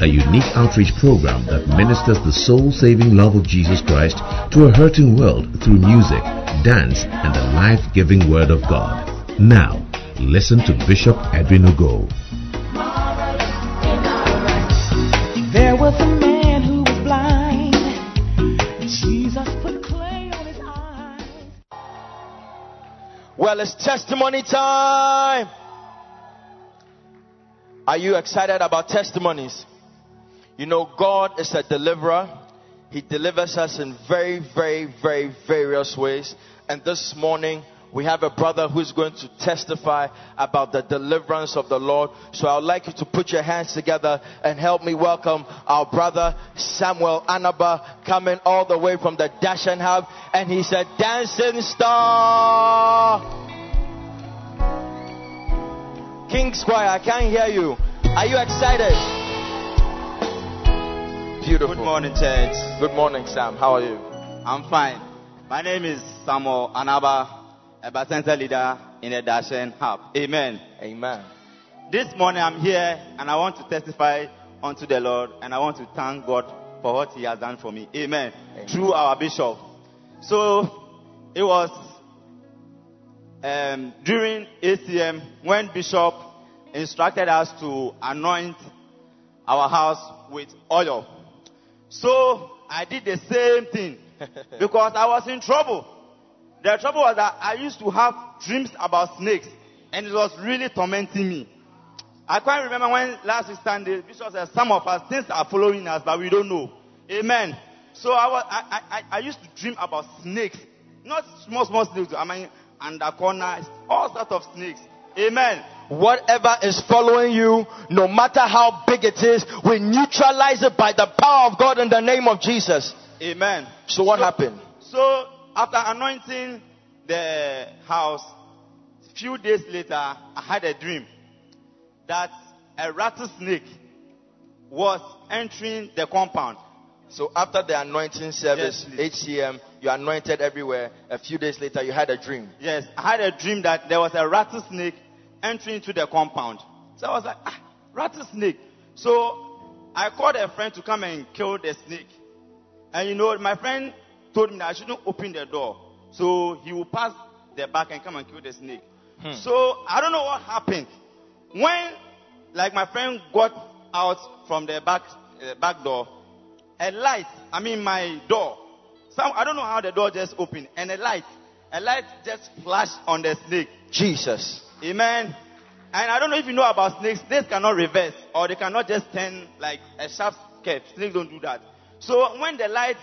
a unique outreach program that ministers the soul-saving love of Jesus Christ to a hurting world through music, dance, and the life-giving Word of God. Now, listen to Bishop Edwin Ogo. There was a man who was blind. Jesus put clay on his eyes. Well, it's testimony time. Are you excited about testimonies? You know, God is a deliverer. He delivers us in very, very, very various ways. And this morning, we have a brother who's going to testify about the deliverance of the Lord. So I would like you to put your hands together and help me welcome our brother Samuel Anaba coming all the way from the Dashan Hub. And he's a dancing star. King's Choir, I can't hear you. Are you excited? Beautiful. Good morning, church. Good morning, Sam. How are you? I'm fine. My name is Samuel Anaba, a center leader in the Dashen Hub. Amen. Amen. This morning I'm here and I want to testify unto the Lord and I want to thank God for what He has done for me. Amen. Amen. Through our bishop. So it was um, during ACM when Bishop instructed us to anoint our house with oil. So I did the same thing because I was in trouble. The trouble was that I used to have dreams about snakes and it was really tormenting me. I can't remember when last week Sunday, Bishop said some of us things are following us but we don't know. Amen. So I was I, I, I used to dream about snakes. Not small small snakes. I mean anaconda, all sorts of snakes. Amen. Whatever is following you, no matter how big it is, we neutralize it by the power of God in the name of Jesus. Amen. So what So- happened? So after anointing the house, a few days later, I had a dream that a rattlesnake was entering the compound. So after the anointing service, Yes, HCM, you anointed everywhere. A few days later, you had a dream. Yes, I had a dream that there was a rattlesnake entering into the compound. So I was like, ah, rattlesnake. So I called a friend to come and kill the snake. And you know, my friend told me that I shouldn't open the door. So he will pass the back and come and kill the snake. So I don't know what happened. When, like my friend got out from the back, uh, back door, a light, I mean my door, some, I don't know how the door just opened, and a light, a light just flashed on the snake. Jesus. Amen. And I don't know if you know about snakes, snakes cannot reverse, or they cannot just turn like a sharp curve. Snakes don't do that. So when the light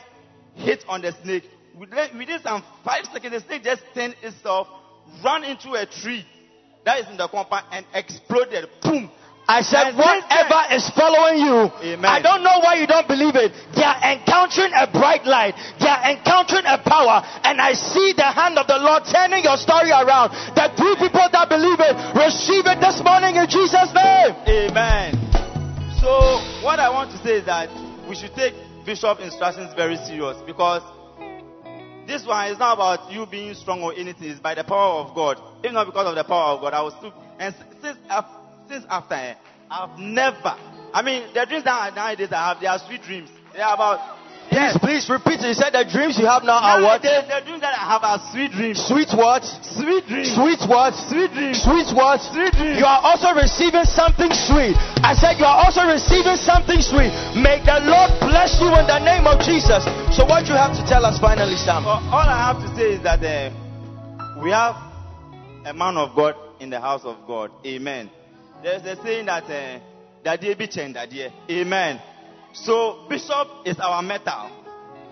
hit on the snake, within some five seconds, the snake just turned itself, ran into a tree that is in the compound, and exploded. Boom. I said, whatever is following you, Amen. I don't know why you don't believe it. They are encountering a bright light. They are encountering a power. And I see the hand of the Lord turning your story around. The three people that believe it, receive it this morning in Jesus' name. Amen. So what I want to say is that we should take bishop instructions very serious because this one is not about you being strong or anything. It's by the power of God. If not because of the power of God, I was still. And since af- since after, eh, I've never. I mean, the dreams that I- nowadays I have, they are sweet dreams. They are about. Please, please repeat. You said the dreams you have now are what? Nowadays, the dreams that I have are sweet dreams. Sweet what? Sweet dreams. Sweet what? Sweet dreams. Sweet what? Sweet dreams. You are also receiving something sweet. I said you are also receiving something sweet. May the Lord bless you in the name of Jesus. So what you have to tell us finally, Sam? All all I have to say is that uh, we have a man of God in the house of God. Amen. There's a saying that uh, "Daddy be chained, daddy." Amen. So Bishop is our metal,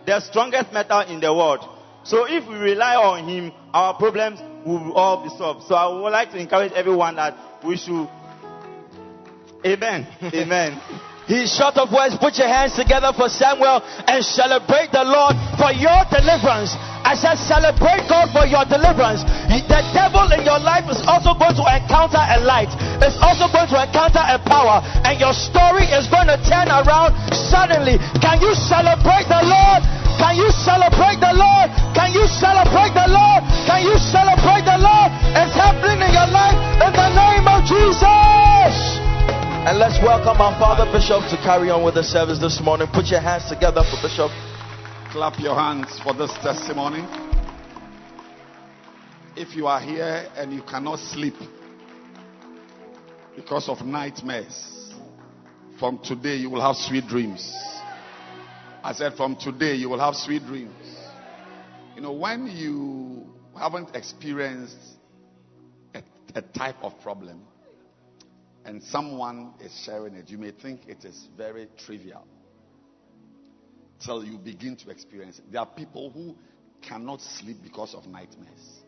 the strongest metal in the world. So if we rely on him, our problems will all be solved. So I would like to encourage everyone that we should. Amen. Amen. He's short of words. Put your hands together for Samuel and celebrate the Lord for your deliverance. I said, celebrate God for your deliverance. The devil in your life is also going to encounter a light, it's also going to encounter a power, and your story is going to turn around suddenly. Can you celebrate the Lord? Can you celebrate the Lord? Can you celebrate the Lord? Can you celebrate the Lord? It's happening in your life in the name of Jesus. And let's welcome our Father Bishop to carry on with the service this morning. Put your hands together for Bishop. Clap your hands for this testimony. If you are here and you cannot sleep because of nightmares, from today you will have sweet dreams. I said, from today you will have sweet dreams. You know, when you haven't experienced a, a type of problem and someone is sharing it, you may think it is very trivial till you begin to experience it. There are people who cannot sleep because of nightmares.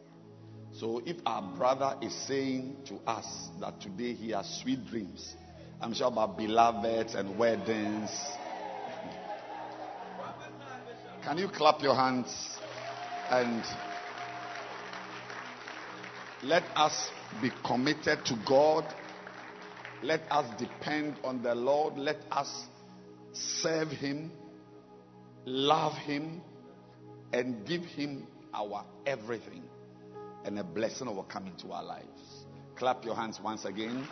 So if our brother is saying to us that today he has sweet dreams, I'm sure about beloveds and weddings. Can you clap your hands and let us be committed to God? Let us depend on the Lord. Let us serve Him, love Him, and give Him our everything. And a blessing will come into our lives. Clap your hands once again.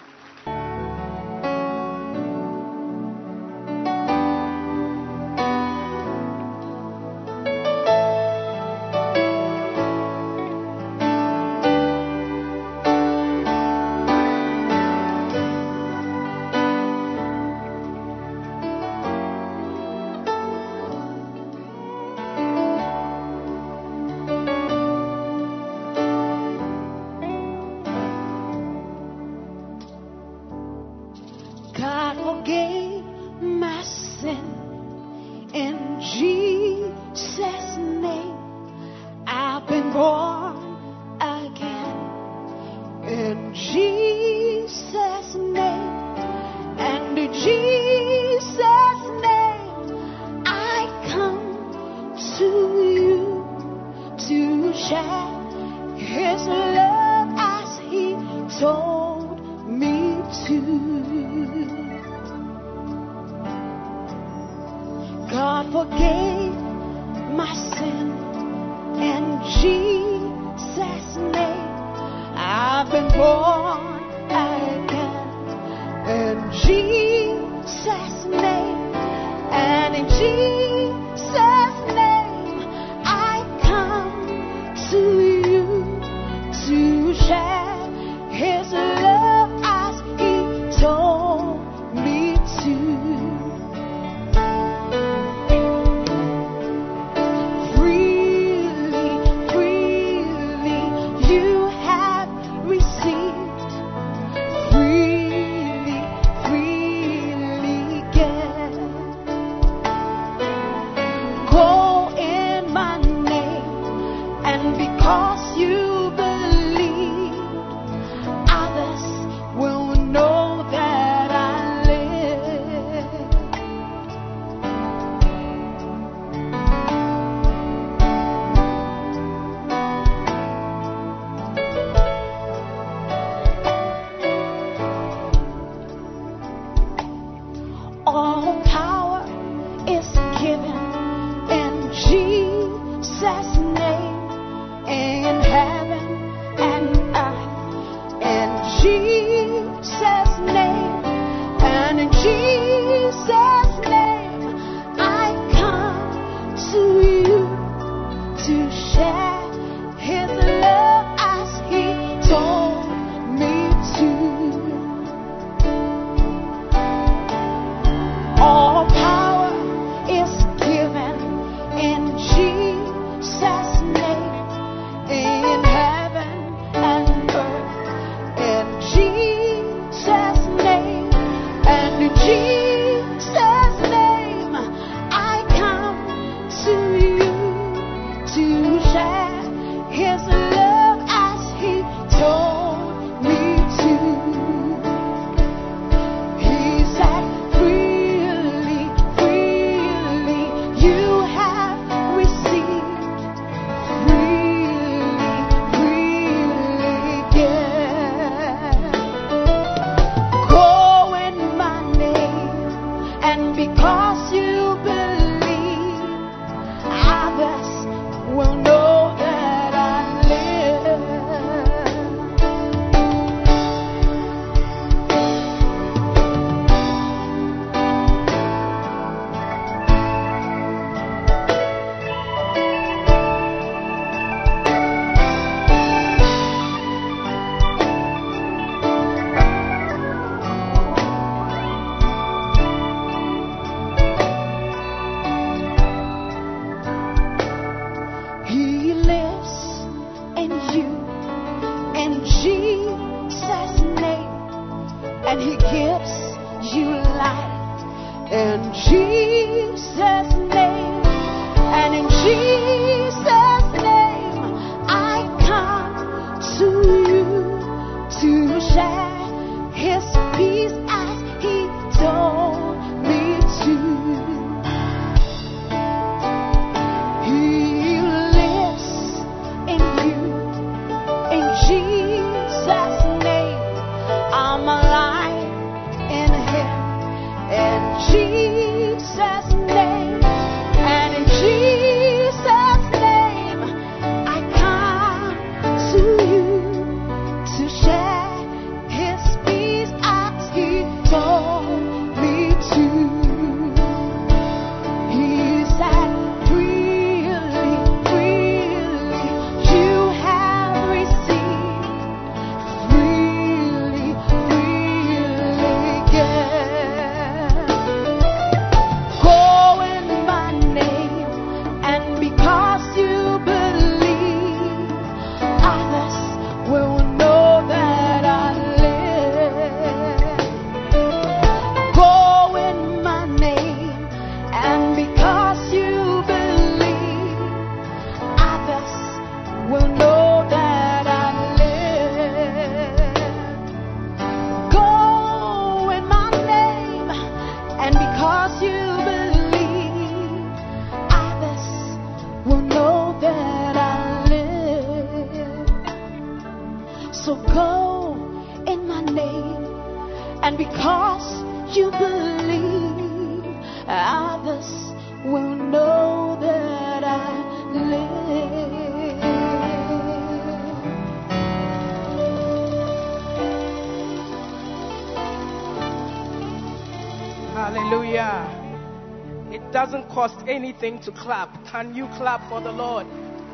cost anything to clap. Can you clap for the Lord?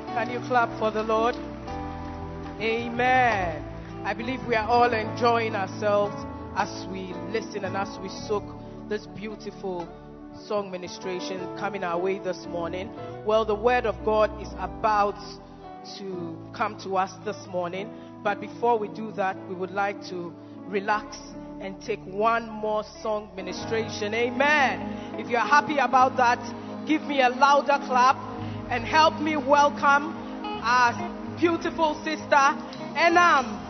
Can you clap for the Lord? Amen. I believe we are all enjoying ourselves as we listen and as we soak this beautiful song ministration coming our way this morning. Well, the Word of God is about to come to us this morning, but before we do that, we would like to relax and take one more song ministration. Amen. If you're happy about that, give me a louder clap and help me welcome our beautiful sister, Enam.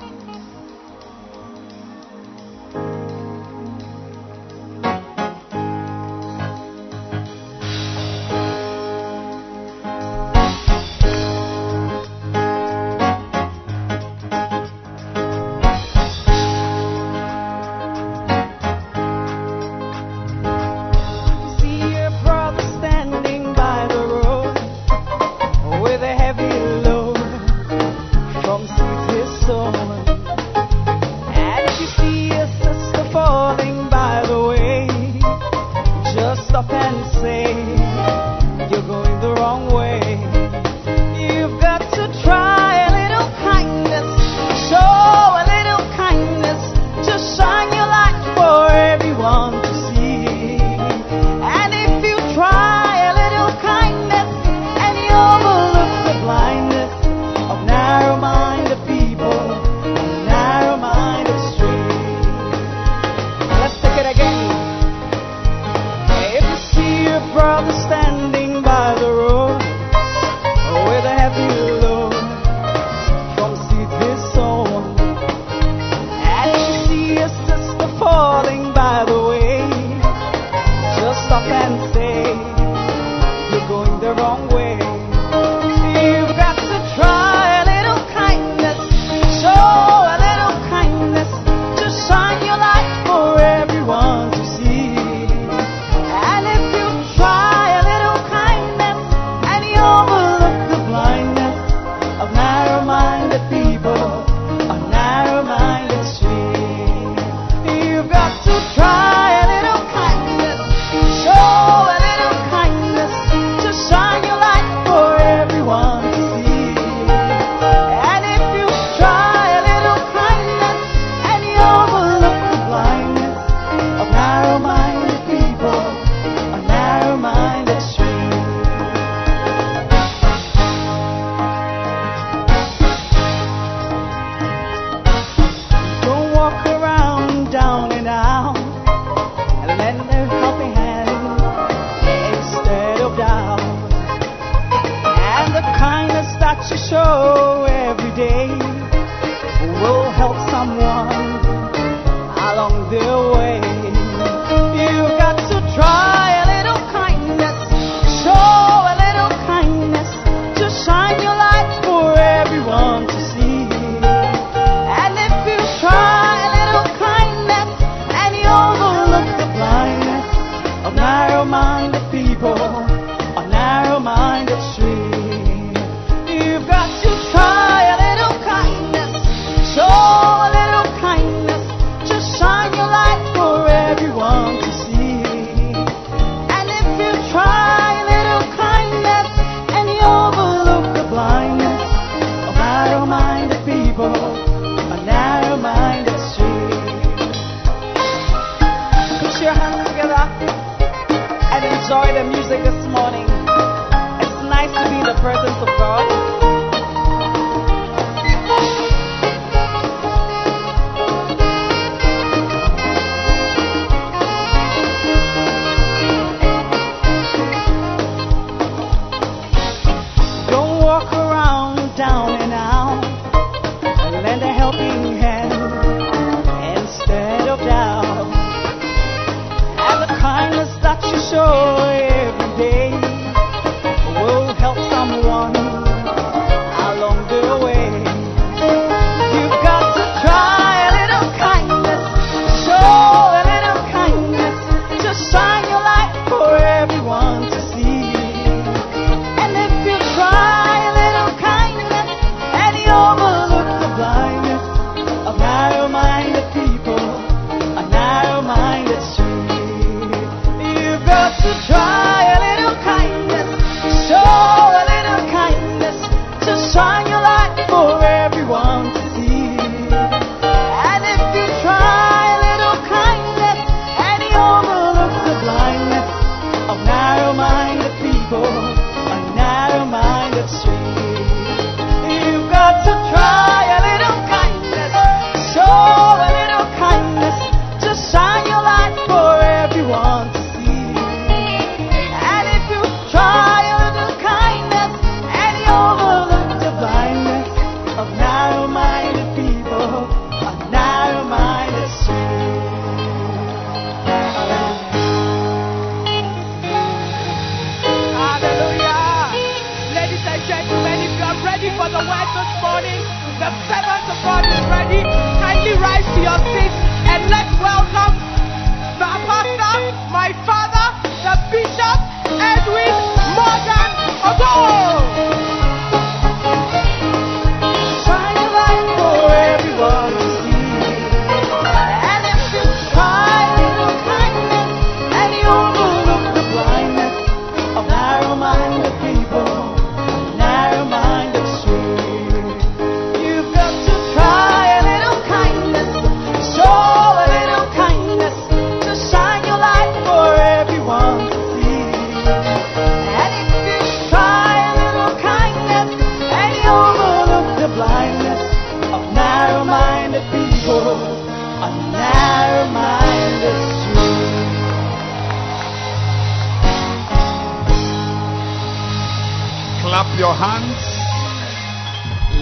Clap your hands.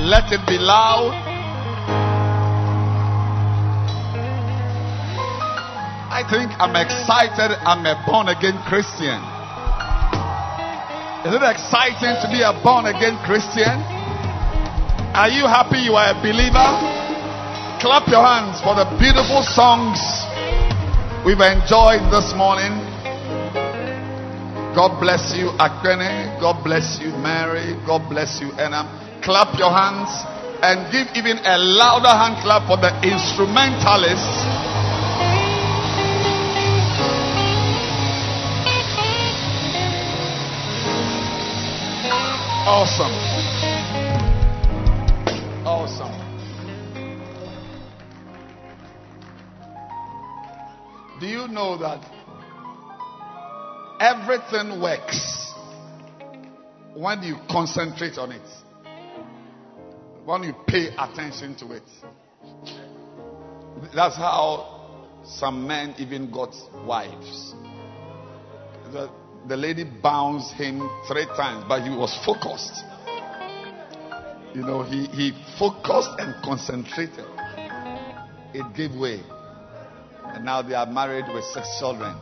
Let it be loud. I think I'm excited. I'm a born again Christian. Is it exciting to be a born again Christian? Are you happy you are a believer? Clap your hands for the beautiful songs we've enjoyed this morning. God bless you, Akene. God bless you, Mary. God bless you, Enam. Clap your hands and give even a louder hand clap for the instrumentalists. Awesome. know that everything works when you concentrate on it, when you pay attention to it. That's how some men even got wives. The, the lady bounced him three times, but he was focused. You know, he, he focused and concentrated. It gave way. And now they are married with six children.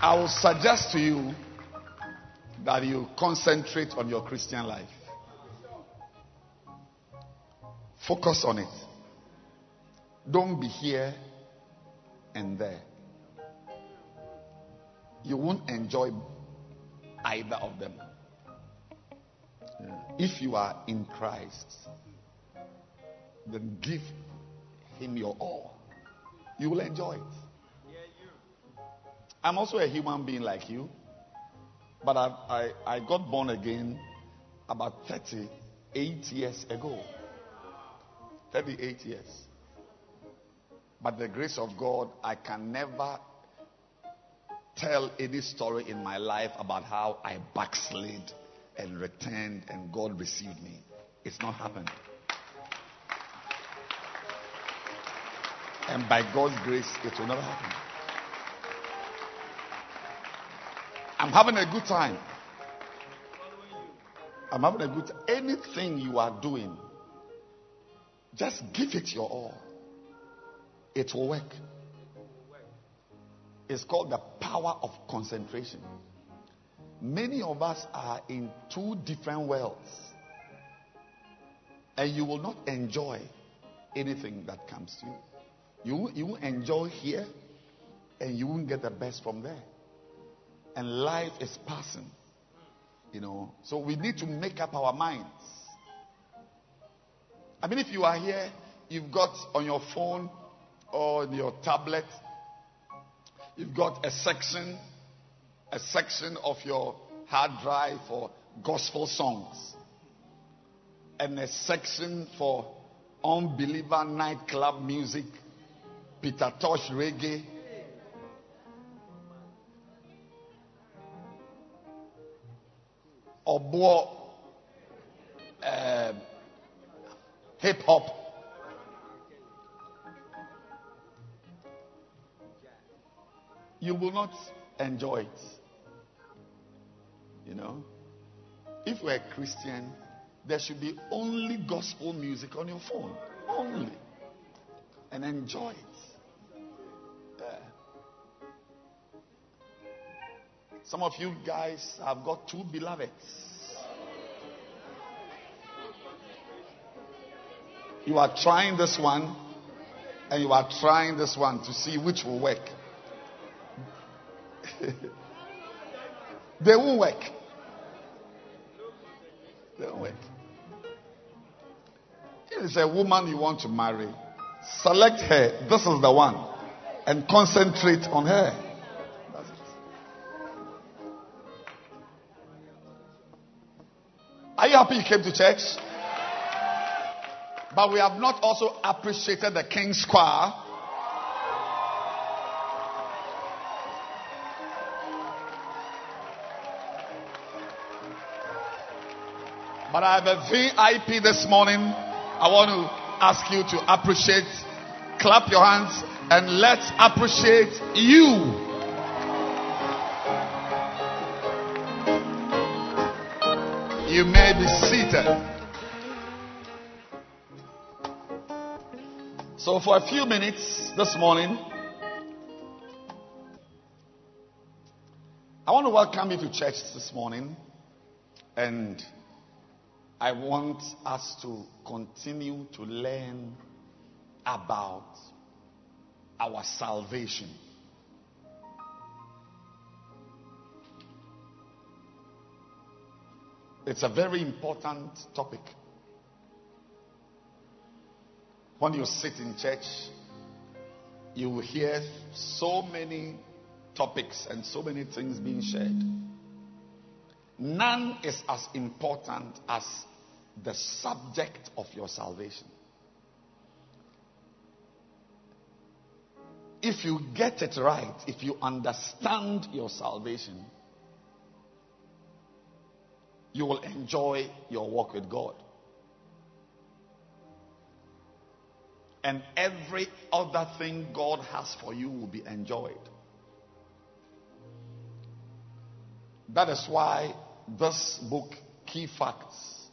I will suggest to you that you concentrate on your Christian life. Focus on it. Don't be here and there. You won't enjoy either of them. If you are in Christ, then give Him your all. You will enjoy it. I'm also a human being like you, but I, I, I got born again about 38 years ago. 38 years. But the grace of God, I can never tell any story in my life about how I backslid and returned and God received me. It's not happened. And by God's grace, it will never happen. I'm having a good time. I'm having a good time. Anything you are doing, just give it your all. It will work. It's called the power of concentration. Many of us are in two different worlds. And you will not enjoy anything that comes to you. You, you will enjoy here and you won't get the best from there. And life is passing. You know. So we need to make up our minds. I mean, if you are here, you've got on your phone or your tablet, you've got a section, a section of your hard drive for gospel songs, and a section for unbeliever nightclub music, Peter Tosh reggae. Obo uh, hip hop. You will not enjoy it. You know? If you're a Christian, there should be only gospel music on your phone. Only. And enjoy it. Yeah. Some of you guys have got two beloveds. You are trying this one, and you are trying this one to see which will work. they won't work. They won't work. If it's a woman you want to marry, select her. This is the one. And concentrate on her. Are you happy you came to church? But we have not also appreciated the King's Choir. But I have a VIP this morning. I want to ask you to appreciate, clap your hands, and let's appreciate you. You may be seated. So, for a few minutes this morning, I want to welcome you to church this morning. And I want us to continue to learn about our salvation. It's a very important topic. When you sit in church, you will hear so many topics and so many things being shared. None is as important as the subject of your salvation. If you get it right, if you understand your salvation, you will enjoy your walk with God. And every other thing God has for you will be enjoyed. That is why this book, Key Facts,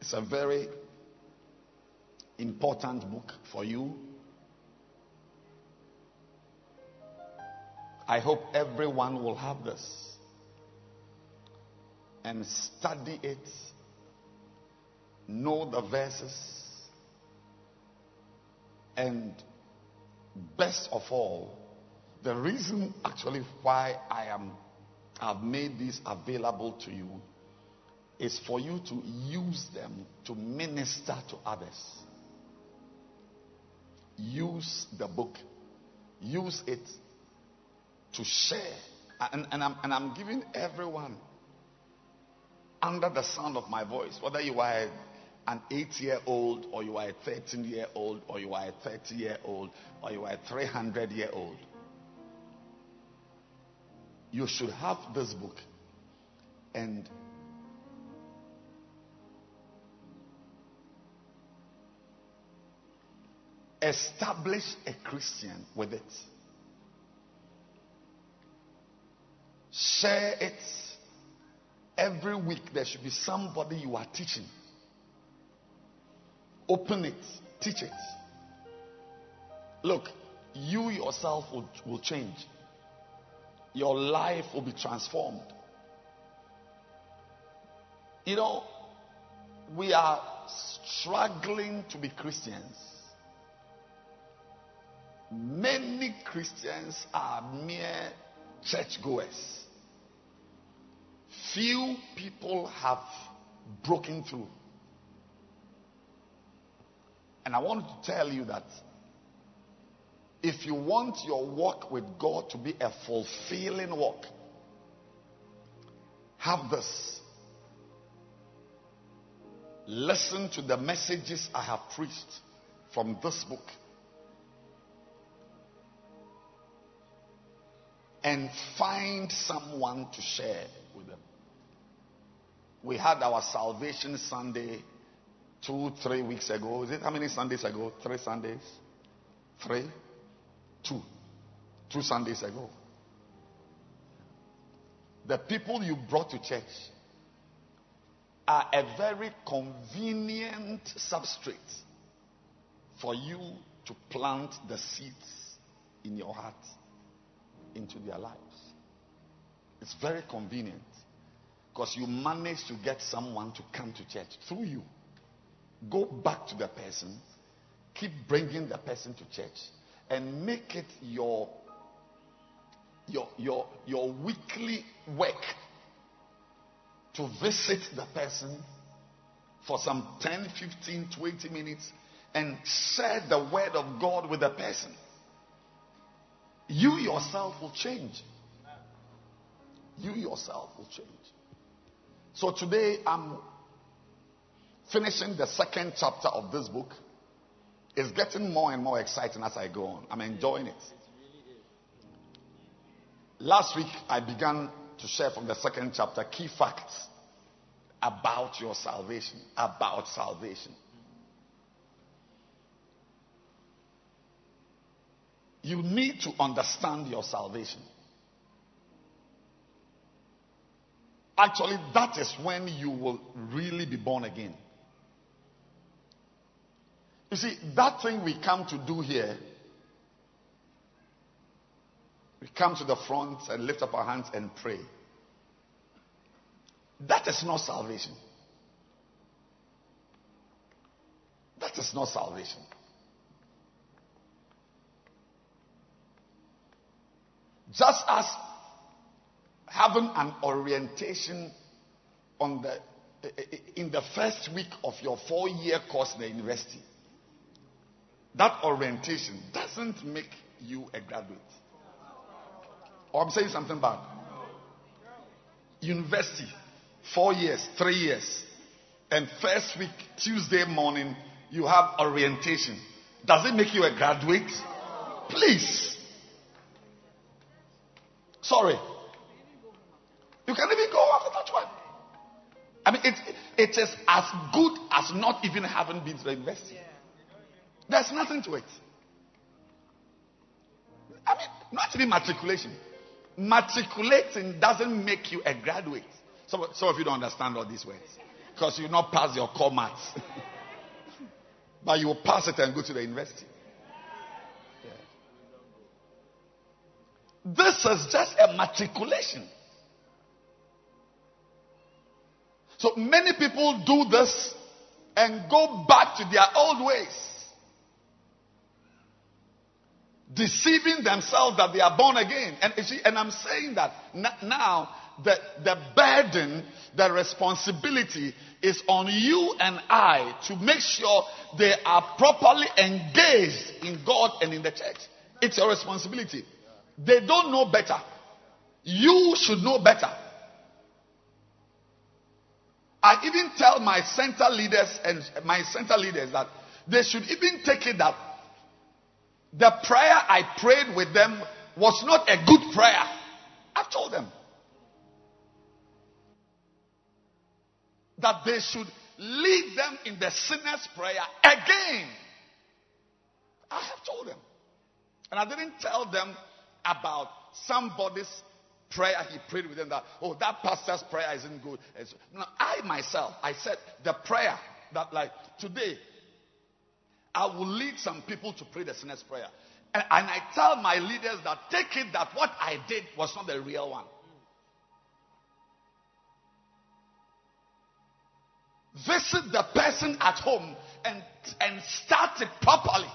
it's a very important book for you. I hope everyone will have this and study it, know the verses, and best of all, the reason actually why I am I've made this available to you is for you to use them to minister to others. Use the book, use it to share. And, and, I'm, and I'm giving everyone under the sound of my voice, whether you are an eight year old, or you are a 13 year old, or you are a 30 year old, or you are a 300 year old, you should have this book. And establish a Christian with it. Share it. Every week there should be somebody you are teaching. Open it, teach it. Look, you yourself will, will change. Your life will be transformed. You know, we are struggling to be Christians. Many Christians are mere churchgoers. Few people have broken through. And I want to tell you that if you want your walk with God to be a fulfilling walk, have this. Listen to the messages I have preached from this book. And find someone to share with them. We had our Salvation Sunday two, three weeks ago. Is it how many Sundays ago? Three Sundays? Three? Two. Two Sundays ago. The people you brought to church are a very convenient substrate for you to plant the seeds in your heart into their lives. It's very convenient because you manage to get someone to come to church through you. Go back to the person, keep bringing the person to church, and make it your your your your weekly work to visit the person for some 10 15 20 minutes and share the word of god with the person. You yourself will change. You yourself will change. So today i'm finishing the second chapter of this book it's getting more and more exciting as I go on. I'm enjoying it. Last week, I began to share from the second chapter key facts about your salvation. About salvation. You need to understand your salvation. Actually, that is when you will really be born again. You see, that thing we come to do here, we come to the front and lift up our hands and pray. That is not salvation. That is not salvation. Just as having an orientation on the in the first week of your four-year course in the university that orientation doesn't make you a graduate. Or I'm saying something bad. University, four years, three years, and first week, Tuesday morning, you have orientation. Does it make you a graduate? Please. Sorry. You can even go after that one. I mean, it, it is as good as not even having been to the university. There's nothing to it. I mean, not even matriculation. matriculating doesn't make you a graduate. Some, some of you don't understand all these words because you not pass your core maths. but you will pass it and go to the university. Yeah. This is just a matriculation. So many people do this and go back to their old ways. Deceiving themselves that they are born again. And, see, and I'm saying that now the, the burden, the responsibility is on you and I to make sure they are properly engaged in God and in the church. It's your responsibility. They don't know better. You should know better. I even tell my center leaders and my center leaders that they should even take it that the prayer I prayed with them was not a good prayer. I've told them that they should lead them in the sinner's prayer again. I have told them. And I didn't tell them about somebody's prayer he prayed with them that, oh, that pastor's prayer isn't good. No, I myself, I said the prayer that, like, today, I will lead some people to pray the sinner's prayer. And, and I tell my leaders that take it that what I did was not the real one. Visit the person at home and, and start it properly.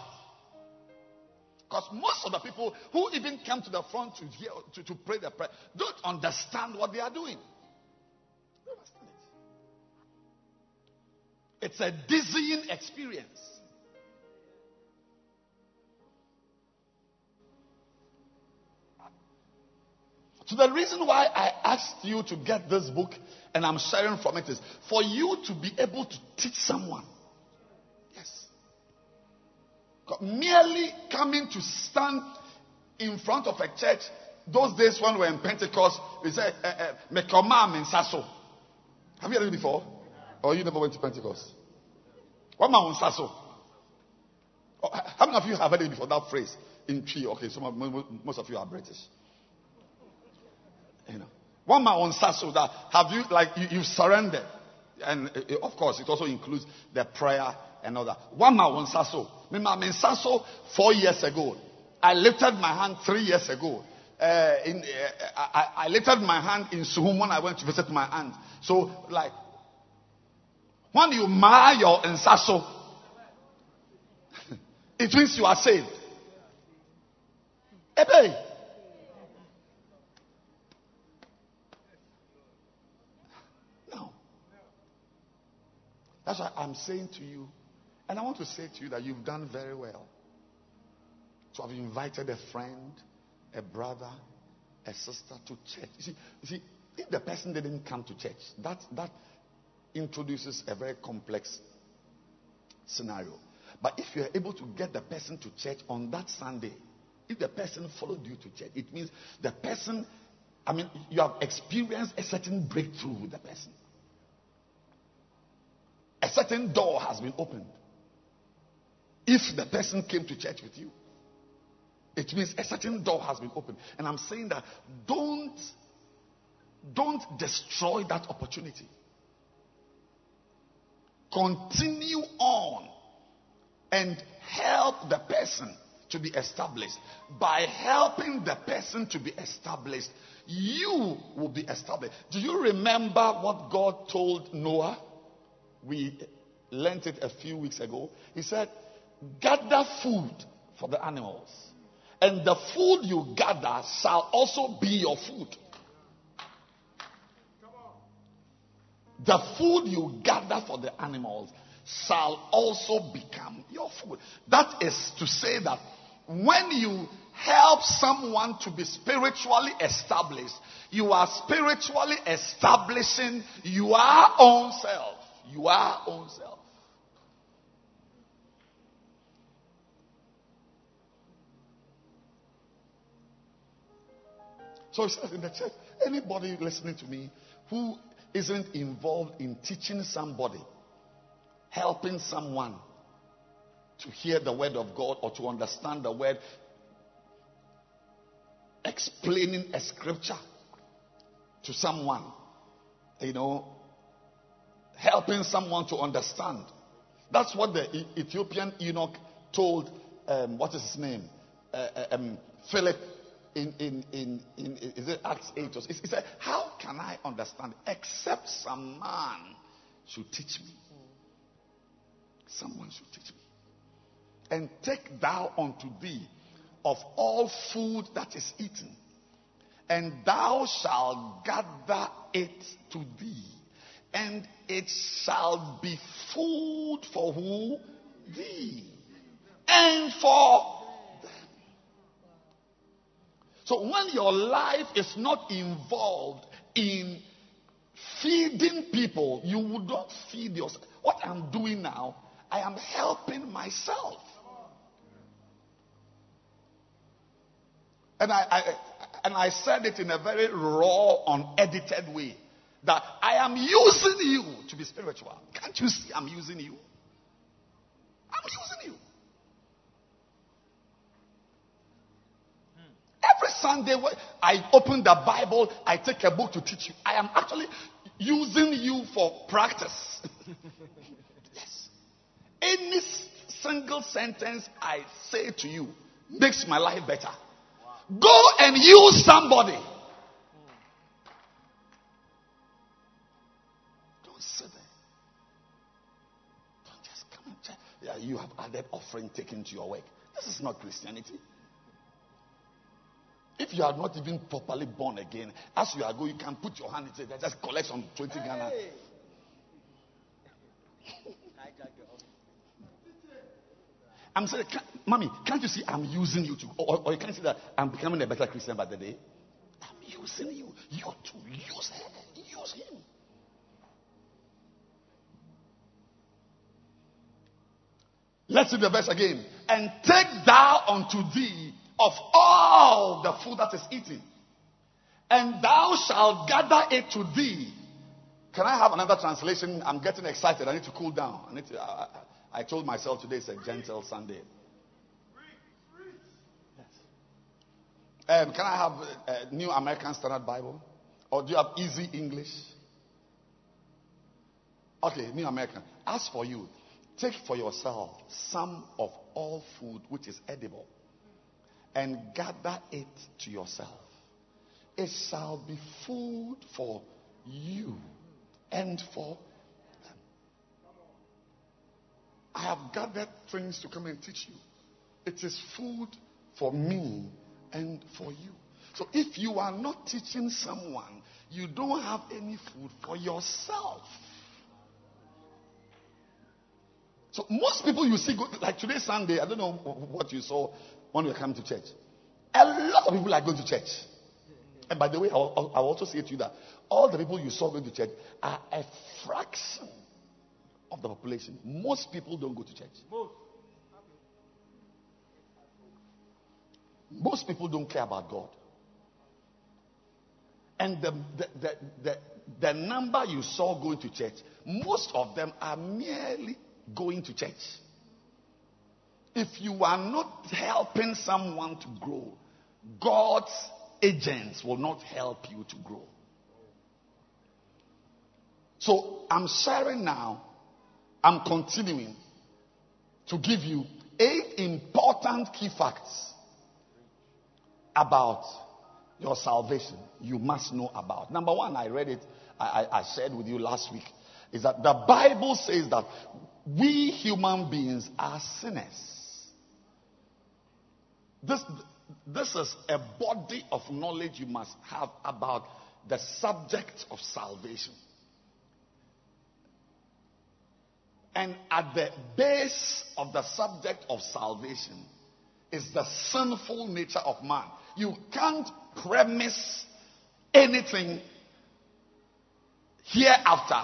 Because most of the people who even come to the front to, hear, to, to pray the prayer don't understand what they are doing. Don't understand it. It's a dizzying experience. So the reason why I asked you to get this book and I'm sharing from it is for you to be able to teach someone. Yes. Merely coming to stand in front of a church, those days when we were in Pentecost, we said, eh, eh, Mekomam in Sasso. Have you heard it before? Or you never went to Pentecost? What man Sasso? Oh, how many of you have heard it before, that phrase? In tree, okay, some of, most of you are British. You know. One man on Sasso that have you, like, you, you surrendered. And uh, of course, it also includes the prayer and all that. One man on Sasso. Me I'm in Sasso four years ago. I lifted my hand three years ago. Uh, in, uh, I, I, lifted my hand in Suhum when I went to visit my aunt. So, like, when you marry your Sasso, it means you are saved. Ebe. No. That's why I'm saying to you and I want to say to you that you've done very well to have invited a friend, a brother, a sister to church. You see, you see if the person didn't come to church, that, that introduces a very complex scenario. But if you're able to get the person to church on that Sunday, if the person followed you to church, it means the person, I mean, you have experienced a certain breakthrough with the person. A certain door has been opened. If the person came to church with you, it means a certain door has been opened. And I'm saying that don't, don't destroy that opportunity. Continue on and help the person to be established. By helping the person to be established, you will be established. Do you remember what God told Noah? We learned it a few weeks ago. He said, gather food for the animals. And the food you gather shall also be your food. The food you gather for the animals shall also become your food. That is to say that when you help someone to be spiritually established, you are spiritually establishing your own self. Your own self. So he says in the church, anybody listening to me who isn't involved in teaching somebody, helping someone to hear the word of God or to understand the word, explaining a scripture to someone, you know, helping someone to understand. That's what the Ethiopian eunuch told, um, what is his name? Uh, uh, um, Philip in, in, in, in, is it Acts 8? He he said, How can I understand except some man should teach me? Someone should teach me. And take thou unto thee of all food that is eaten, and thou shalt gather it to thee, and it shall be food for who? Thee, and for them. So when your life is not involved in feeding people, you would not feed yourself. What I'm doing now, I am helping myself. And I, I, and I said it in a very raw, unedited way that I am using you to be spiritual. Can't you see I'm using you? I'm using you. Every Sunday, when I open the Bible, I take a book to teach you. I am actually using you for practice. yes. Any single sentence I say to you makes my life better. Go and use somebody. Yeah, you have added offering taken to your work. This is not Christianity. If you are not even properly born again, as you are going, you can put your hand and say, just collect some 20 Ghana. I'm saying, can, mommy, can't you see I'm using you to, or, or you can't see that I'm becoming a better Christian by the day? I'm using you. You're to use her, use him. Let's read the verse again. And take thou unto thee of all the food that is eaten, and thou shalt gather it to thee. Can I have another translation? I'm getting excited. I need to cool down. I to. I, I, told myself today is a gentle Sunday. Um, can I have a, a New American Standard Bible, or do you have Easy English? Okay, New American. As for you, take for yourself some of all food which is edible, and gather it to yourself. It shall be food for you and for them. I have gathered things to come and teach you. It is food for me and for you. So if you are not teaching someone, you don't have any food for yourself. So most people you see, go, like today Sunday, I don't know what you saw when you come to church. A lot of people are going to church. And by the way, I'll, I'll I'll also say to you that all the people you saw going to church are a fraction of the population. Most people don't go to church. Most people don't care about God. And the, the, the, the, the number you saw going to church, most of them are merely going to church. If you are not helping someone to grow, God's agents will not help you to grow. So I'm sharing now, I'm continuing to give you eight important key facts about your salvation you must know about. Number one, I read it, I, I, I shared with you last week, is that the Bible says that we human beings are sinners. This, this is a body of knowledge you must have about the subject of salvation. And at the base of the subject of salvation is the sinful nature of man. You can't premise anything hereafter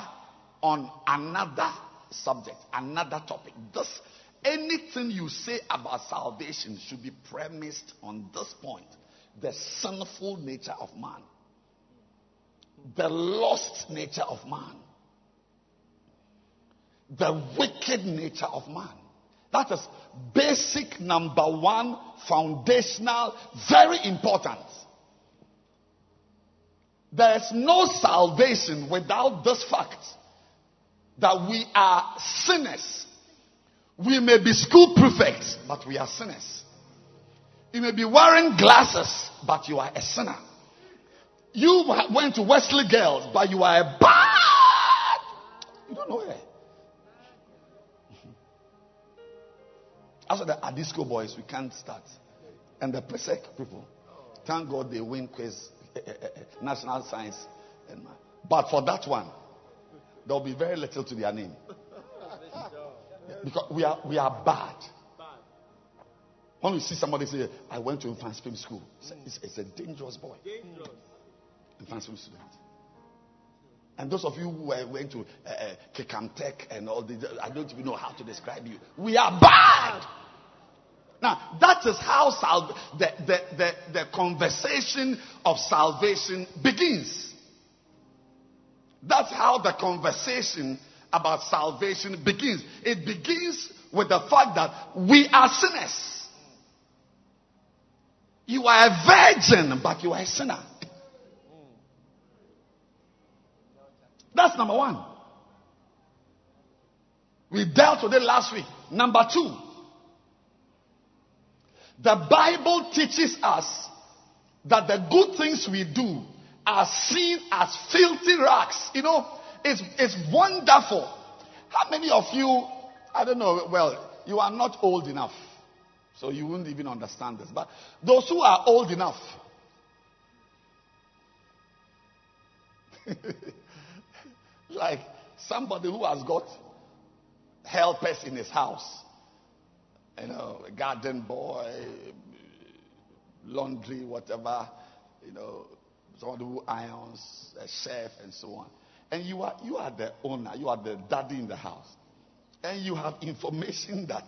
on another subject, another topic. This anything you say about salvation should be premised on this point the sinful nature of man, the lost nature of man, the wicked nature of man. That is basic number one, foundational, very important. There is no salvation without this fact that we are sinners. We may be school prefects, but we are sinners. You may be wearing glasses, but you are a sinner. You went to Wesley Girls, but you are a bad. You don't know it. After the Adisco boys, we can't start. And the Presec people, thank God they win quiz, eh, eh, eh, national science. But for that one, there will be very little to their name. Because we are, we are bad. When you see somebody say, I went to Mfantsipim school, it's, it's, a dangerous boy. Dangerous. Mfantsipim student. And those of you who went to uh, uh Tech and all the, I don't even know how to describe you. We are bad. Now, that is how sal- the, the, the, the conversation of salvation begins. That's how the conversation about salvation begins. It begins with the fact that we are sinners. You are a virgin, but you are a sinner. That's number one. We dealt with it last week. Number two, the Bible teaches us that the good things we do are seen as filthy rags. You know, it's, it's wonderful. How many of you, I don't know, well, you are not old enough. So you wouldn't even understand this. But those who are old enough, like somebody who has got helpers in his house, you know, a garden boy, laundry, whatever, you know, somebody who irons, a chef, and so on. And you are you are the owner, you are the daddy in the house, and you have information that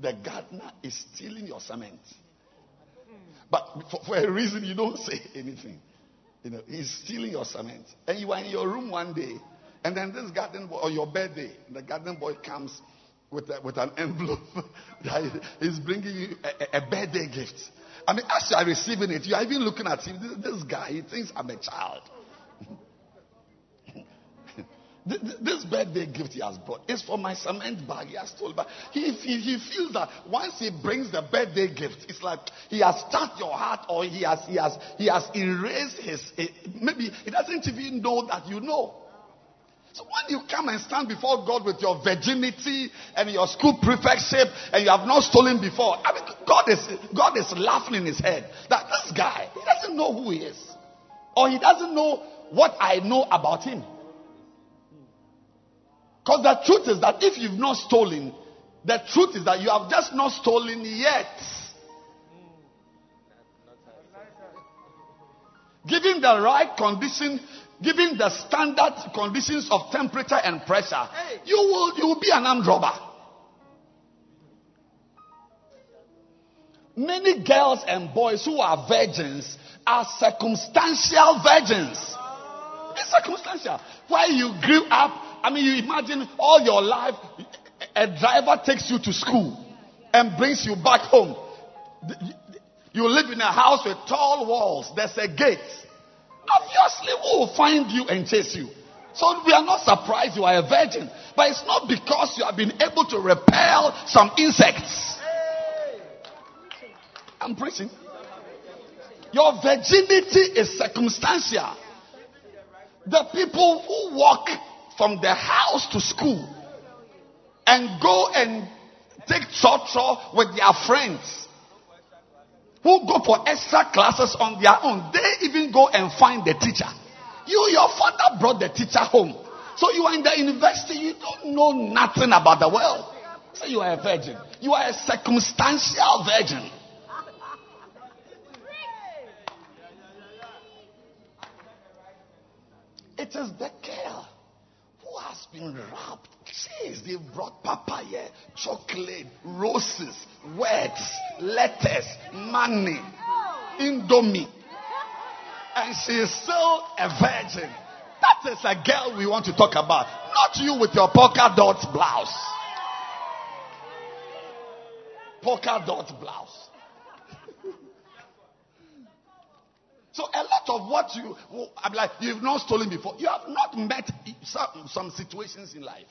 the gardener is stealing your cement. But for, for, a reason you don't say anything. You know, he's stealing your cement. And you are in your room one day, and then this garden boy, or your birthday, the garden boy comes with, a, with an envelope that is bringing you a, a, birthday gift. I mean, as you are receiving it, you are even looking at him. This, this guy, he thinks I'm a child. This birthday gift he has brought is for my cement bag. He has told, but he, he, he feels that once he brings the birthday gift, it's like he has touched your heart or he has, he has, he has erased his, eh, maybe he doesn't even know that you know. So when you come and stand before God with your virginity and your school prefectship and you have not stolen before, I mean, God is, God is laughing in his head that this guy, he doesn't know who he is. Or he doesn't know what I know about him. Because the truth is that if you've not stolen, the truth is that you have just not stolen yet. Given the right condition, given the standard conditions of temperature and pressure, you will you will be an armed robber. Many girls and boys who are virgins are circumstantial virgins. It's circumstantial. Why you grew up I mean, you imagine all your life, a driver takes you to school and brings you back home. You live in a house with tall walls, there's a gate. Obviously, we will find you and chase you? So we are not surprised you are a virgin. But it's not because you have been able to repel some insects. I'm preaching. Your virginity is circumstantial. The people who walk from the house to school and go and take church with their friends who go for extra classes on their own. They even go and find the teacher. You, your father brought the teacher home. So you are in the university, you don't know nothing about the world. So you are a virgin. You are a circumstantial virgin. It is the girl who has been wrapped. Cheese. They brought papaya, chocolate, roses, words, letters, money, indomie. And she is still a virgin. That is a girl we want to talk about. Not you with your polka dot blouse. Polka dot blouse. so a lot of what you, I'm like, you've not stolen before. You have not met some, some situations in life.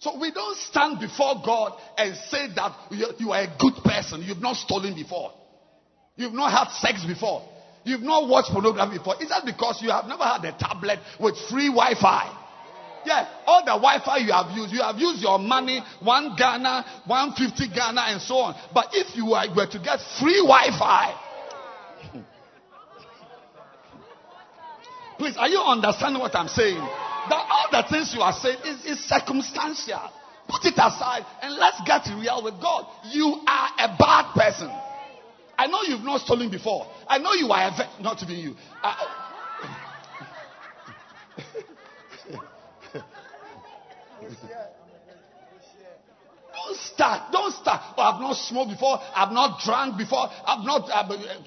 So we don't stand before God and say that you are a good person. You've not stolen before. You've not had sex before. You've not watched pornography before. Is that because you have never had a tablet with free Wi Fi? Yeah, all the Wi Fi you have used, you have used your money, one Ghana, 150 Ghana, and so on. But if you were to get free Wi Fi, please, are you understanding what I'm saying? That all the things you are saying is, is circumstantial. Put it aside and let's get real with God. You are a bad person. I know you've not stolen before. I know you are a ve- not even you. Uh, don't start. Don't start. Oh, I've not smoked before. I've not drunk before. I've not uh,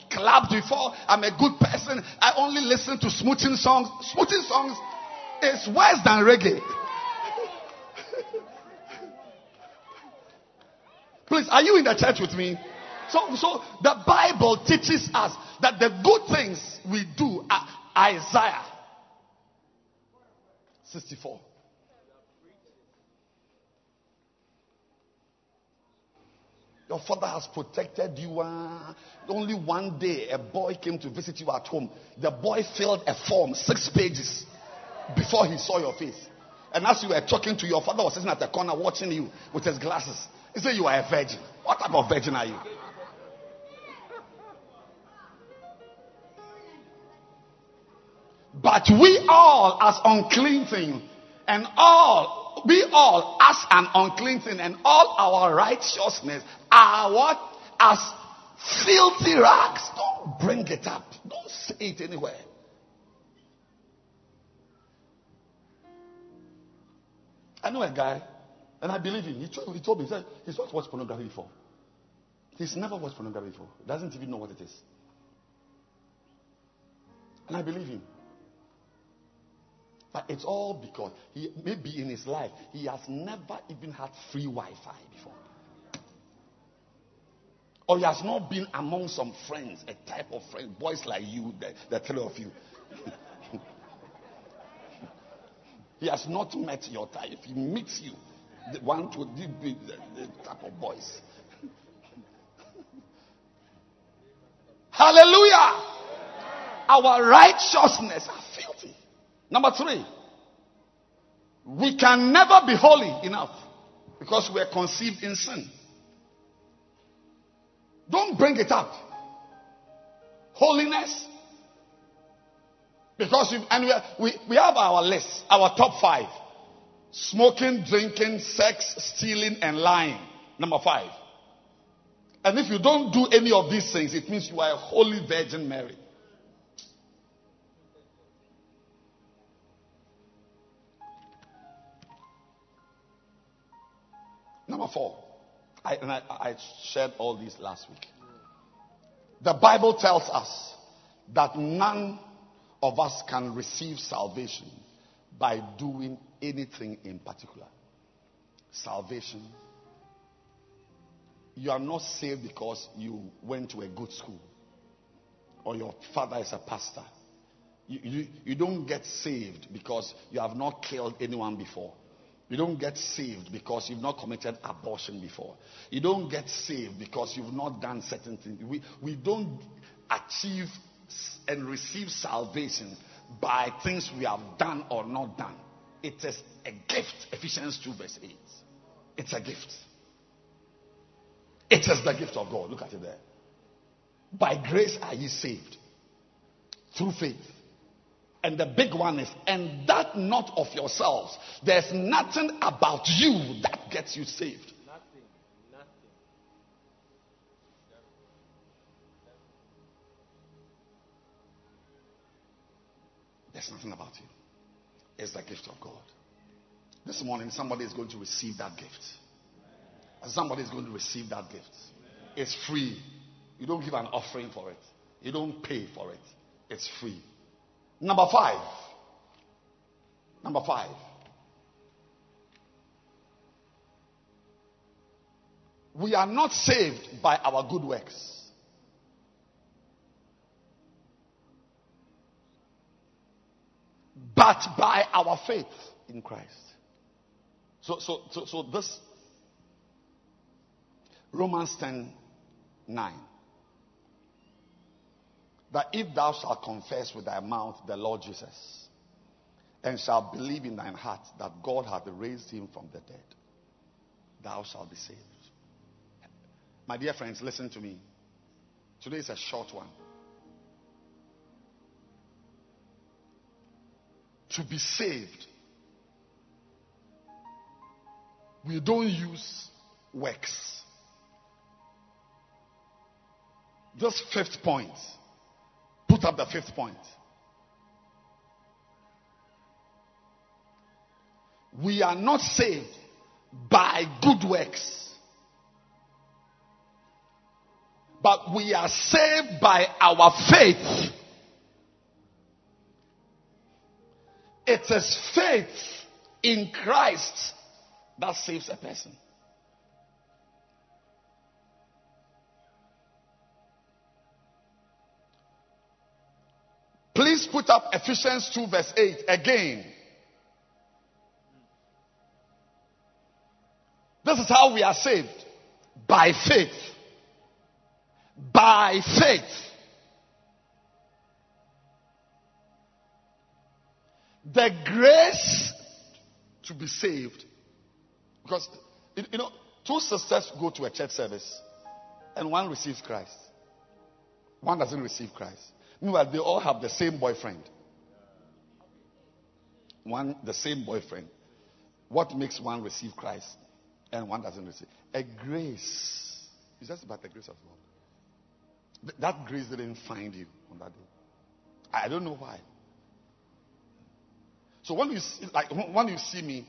clubbed before. I'm a good person. I only listen to smoothing songs. Smoothing songs is worse than reggae. Please, are you in the church with me? So, so the Bible teaches us that the good things we do are Isaiah 64. Your father has protected you. Uh, only one day, a boy came to visit you at home. The boy filled a form, six pages before he saw your face. And as you were talking to your father, was sitting at the corner watching you with his glasses. He said, You are a virgin. What type of virgin are you? But we all, as unclean thing, and all, we all, as an unclean thing, and all our righteousness are what? As filthy rags. Don't bring it up. Don't say it anywhere. I know a guy, and I believe him. He told, he told me, he said, he's not watched pornography before. He's never watched pornography before. Doesn't even know what it is. And I believe him. But it's all because he maybe in his life he has never even had free Wi-Fi before. Or he has not been among some friends, a type of friend, boys like you, the, the three of you. He has not met your type. If he meets you, the one to be the, the type of boys. Hallelujah. Our righteousness are filthy. Number three, we can never be holy enough because we are conceived in sin. Don't bring it up. Holiness because we, and we, we, we have our list, our top five smoking, drinking, sex, stealing, and lying. Number five. And if you don't do any of these things, it means you are a holy Virgin Mary. Number four. I, and I, I shared all these last week. The Bible tells us that none of us can receive salvation by doing anything in particular. Salvation. You are not saved because you went to a good school or your father is a pastor. You, you, you don't get saved because you have not killed anyone before. You don't get saved because you've not committed abortion before. You don't get saved because you've not done certain things. We, we don't achieve and receive salvation by things we have done or not done. It is a gift. Ephesians 2, verse 8. It's a gift. It is the gift of God. Look at it there. By grace are ye saved through faith. And the big one is, and that not of yourselves. There's nothing about you that gets you saved. There's nothing about you. It's the gift of God. This morning, somebody is going to receive that gift. Somebody is going to receive that gift. It's free. You don't give an offering for it, you don't pay for it. It's free. Number five. Number five. We are not saved by our good works. But by our faith in Christ. So, so, so, so this Romans 10 9. That if thou shalt confess with thy mouth the Lord Jesus, and shalt believe in thine heart that God hath raised him from the dead, thou shalt be saved. My dear friends, listen to me. Today is a short one. To be saved, we don't use works. Just fifth point. Put up the fifth point. We are not saved by good works. But we are saved by our faith. It is faith in Christ that saves a person. Please put up Ephesians 2, verse 8 again. This is how we are saved by faith. By faith. The grace to be saved. Because, you know, two sisters go to a church service and one receives Christ, one doesn't receive Christ. Meanwhile, they all have the same boyfriend. One, the same boyfriend. What makes one receive Christ and one doesn't receive? A grace. It's just about the grace of God. That grace didn't find you on that day. I don't know why. So when you see, like when you see me,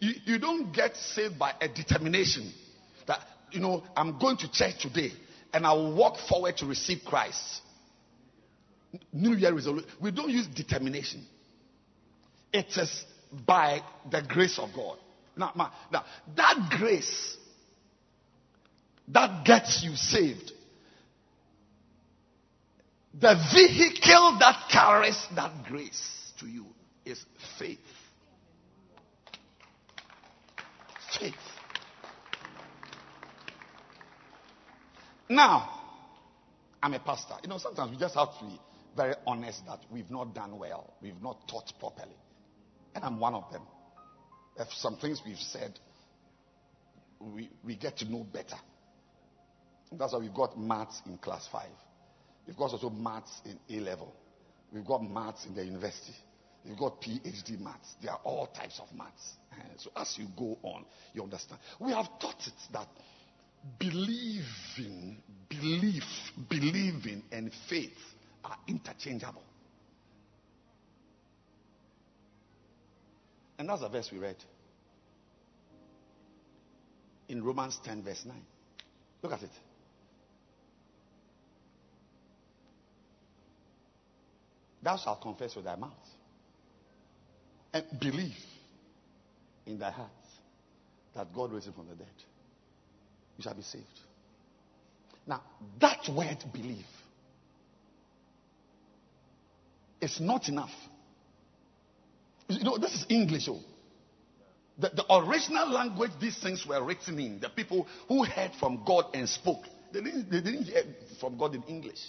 you, you, don't get saved by a determination that you know I'm going to church today and I will walk forward to receive Christ. New Year resolution. We don't use determination. It is by the grace of God. Now, now that grace that gets you saved, the vehicle that carries that grace to you is faith. Faith. Now, I'm a pastor. You know, sometimes we just have to be very honest that we've not done well, we've not taught properly. And I'm one of them. If some things we've said, we, we get to know better. That's why we've got maths in class 5. We've got also maths in A level. We've got maths in the university. We've got PhD maths. There are all types of maths. Eh, so as you go on, you understand. We have taught it that believing, belief, believing, and faith are interchangeable. And that's the verse we read in Romans 10, verse 9. Look at it. Thou shalt confess with thy mouth and believe in thy heart that God raised him from the dead. You shall be saved. Now, that word believe is not enough. You know, this is English. Oh. The, the original language these things were written in, the people who heard from God and spoke, they didn't, they didn't hear from God in English.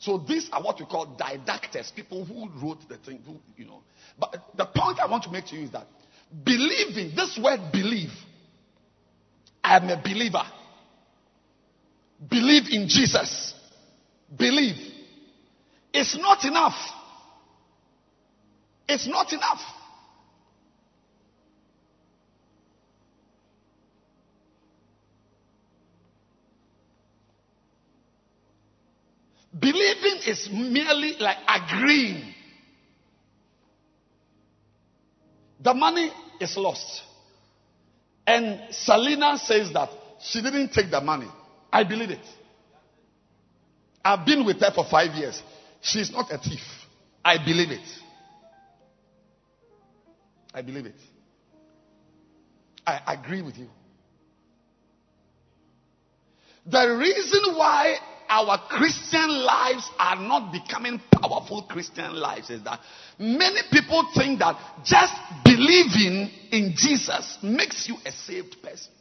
So these are what we call didactors, people who wrote the thing, who, you know. But the point I want to make to you is that believing, this word believe, I am a believer. Believe in Jesus. Believe. It's not enough. It's not enough. Believing is merely like agreeing. The money is lost. And Selena says that she didn't take the money. I believe it. I've been with her for five years. She's not a thief. I believe it. I believe it. I agree with you. The reason why our Christian lives are not becoming powerful Christian lives is that many people think that just believing in Jesus makes you a saved person.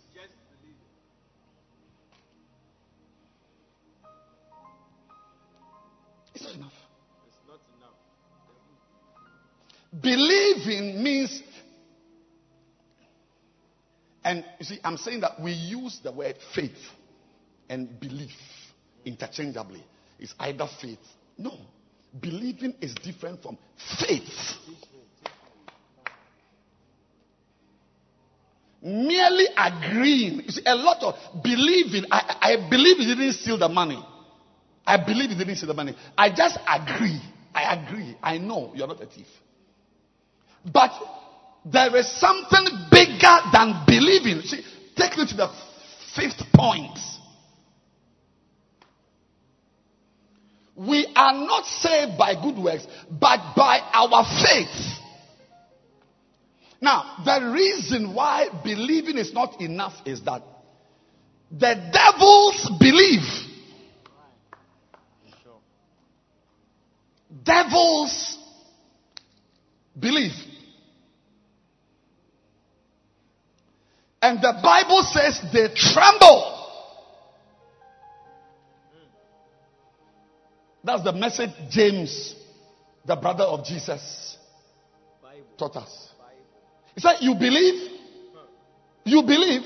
It's not enough. Believing means, and you see, I'm saying that we use the word faith and belief interchangeably. It's either faith. No. Believing is different from faith. Merely agreeing. You see, a lot of believing. I, I believe he didn't steal the money. I believe he didn't steal the money. I just agree. I agree. I know you're not a thief. But there is something bigger than believing. See, take me to the fifth point. We are not saved by good works, but by our faith. Now, the reason why believing is not enough is that the devils believe. Devils believe. And the Bible says they tremble. That's the message James, the brother of Jesus, taught us. He said, You believe? You believe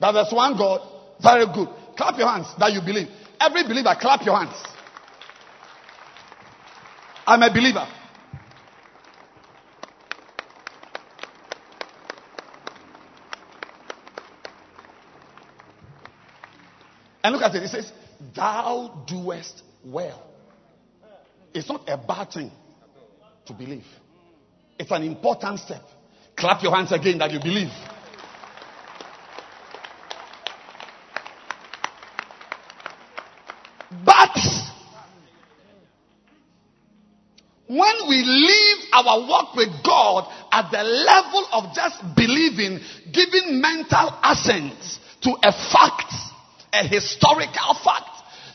that there's one God? Very good. Clap your hands that you believe. Every believer, clap your hands. I'm a believer. And look at it. It says, Thou doest well. It's not a bad thing to believe, it's an important step. Clap your hands again that you believe. But when we leave our walk with God at the level of just believing, giving mental assent to a fact, a historical fact,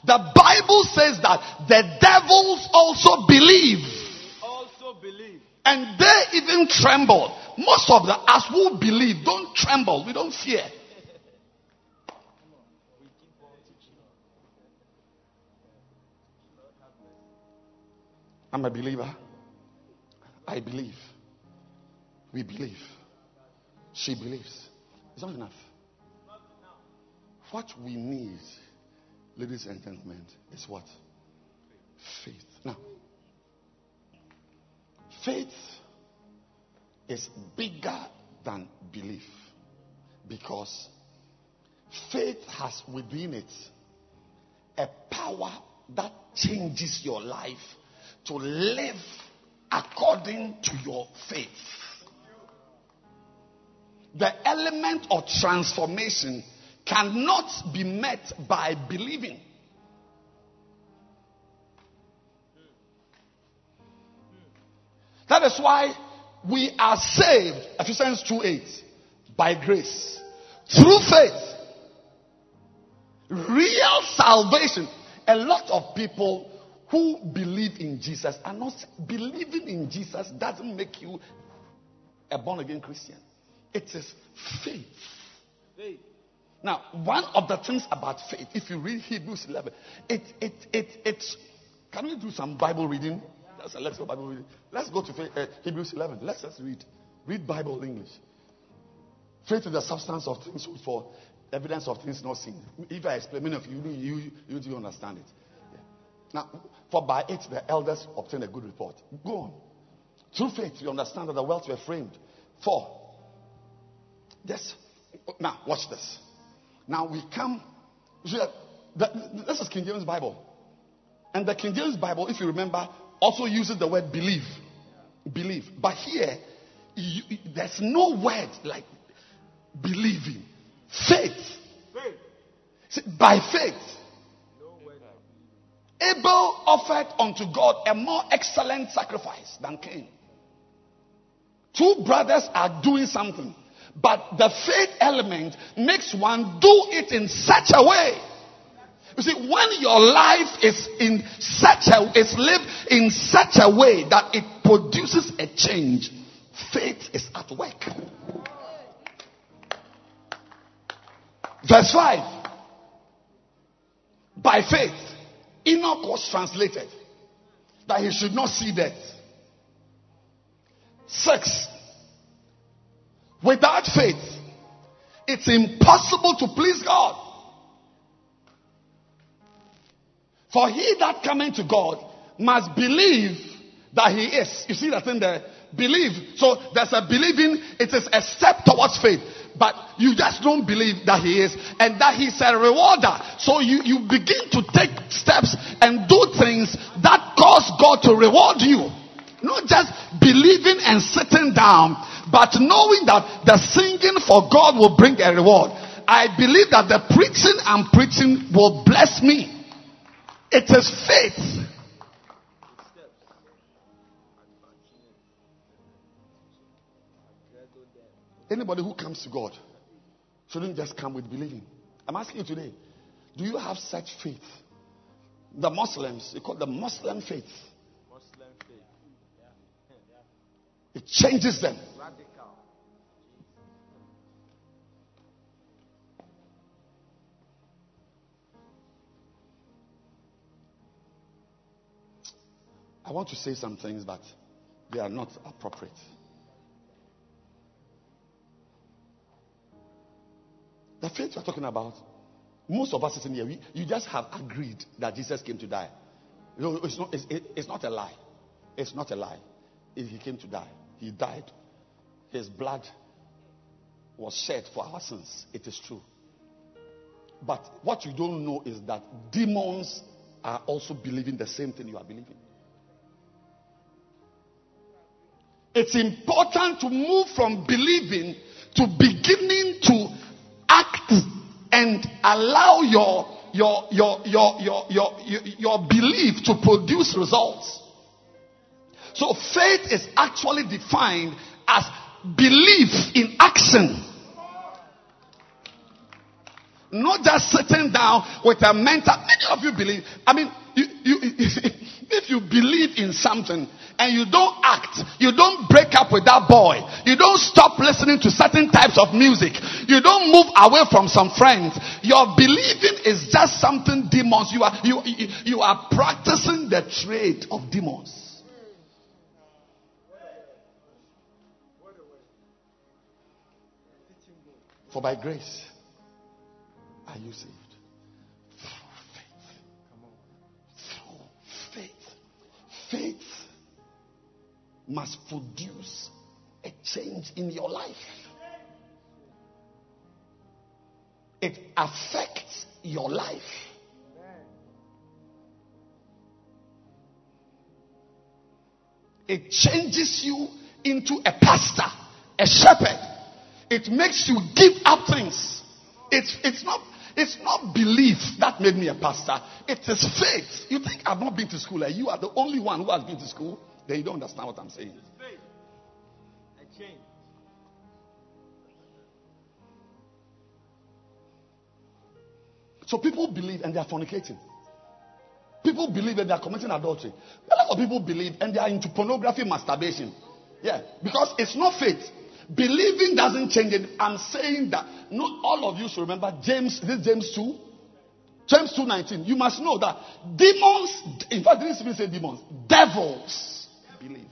the Bible says that the devils also believe. Also believe. And they even tremble. Most of the us who believe don't tremble. We don't fear. I'm a believer. I believe. We believe. She believes. It's not enough. What we need, ladies and gentlemen, is what? Faith. Now, faith is bigger than belief because faith has within it a power that changes your life to live according to your faith. The element of transformation cannot be met by believing. That is why we are saved, Ephesians 2 8, by grace, through faith. Real salvation. A lot of people who believe in Jesus are not believing in Jesus doesn't make you a born again Christian. It is faith. Faith. Now, one of the things about faith, if you read Hebrews 11, it, it, it, it's. Can we do some Bible reading? A let's go Bible reading. Let's go to faith, uh, Hebrews 11. Let's just read. Read Bible English. Faith is the substance of things hoped for, evidence of things not seen. If I explain, many of you, you, you, you do understand it. Yeah. Now, for by it the elders obtained a good report. Go on. Through faith, you understand that the worlds were framed. For. Yes. Now, watch this. Now we come. See, uh, this is King James Bible. And the King James Bible, if you remember, also uses the word believe. Believe. But here, you, there's no word like believing. Faith. Faith. See, by faith. Abel offered unto God a more excellent sacrifice than Cain. Two brothers are doing something. But the faith element makes one do it in such a way You see, when your life is in such a is lived in such a way that it produces a change, faith is at work. Verse 5. By faith, Enoch was translated that he should not see death. Six. Without faith, it's impossible to please God. For he that cometh to God must believe that he is. You see that in there? Believe. So there's a believing, it is a step towards faith. But you just don't believe that he is and that he's a rewarder. So you, you begin to take steps and do things that cause God to reward you. Not just believing and sitting down, but knowing that the singing for God will bring a reward. I believe that the preaching I'm preaching will bless me. It is faith. Anybody who comes to God shouldn't just come with believing. I'm asking you today, do you have such faith? The Muslims, they call the Muslim faith. Muslim faith. It changes them. Radical. I want to say some things, but they are not appropriate. The faith you're talking about, most of us sitting here, we, you just have agreed that Jesus came to die. No, it's not, it's, it- it's not a lie. It's not a lie. He came to die, he died. His blood was shed for our sins. It is true. But what you don't know is that demons are also believing the same thing you are believing. It's important to move from believing to beginning to act and allow your your your your your your, your, your belief to produce results. So faith is actually defined as belief in action. Not just sitting down with a mental. Many of you believe. I mean, you, you, if you believe in something and you don't act, you don't break up with that boy, you don't stop listening to certain types of music, you don't move away from some friends. Your believing is just something demons. You are you, you are practicing the trade of demons. For by grace are you saved. Through faith. Through faith. Faith must produce a change in your life. It affects your life. It changes you into a pastor, a shepherd. It makes you give up things. It's, it's not it's not belief that made me a pastor. It is faith. You think I've not been to school and you are the only one who has been to school? Then you don't understand what I'm saying. Faith. A change. So people believe and they are fornicating. People believe and they are committing adultery. A lot of people believe and they are into pornography, masturbation. Yeah, because it's not faith. Believing doesn't change it. I'm saying that not all of you should remember James. This James 2. James 2:19. You must know that demons, in fact, didn't even say demons, devils believe.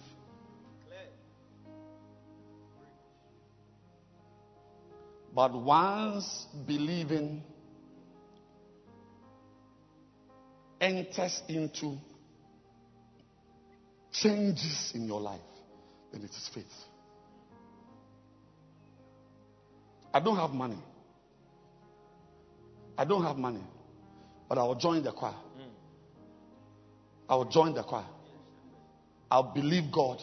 But once believing enters into changes in your life, then it is faith. I don't have money. I don't have money. But I will join the choir. I will join the choir. I'll believe God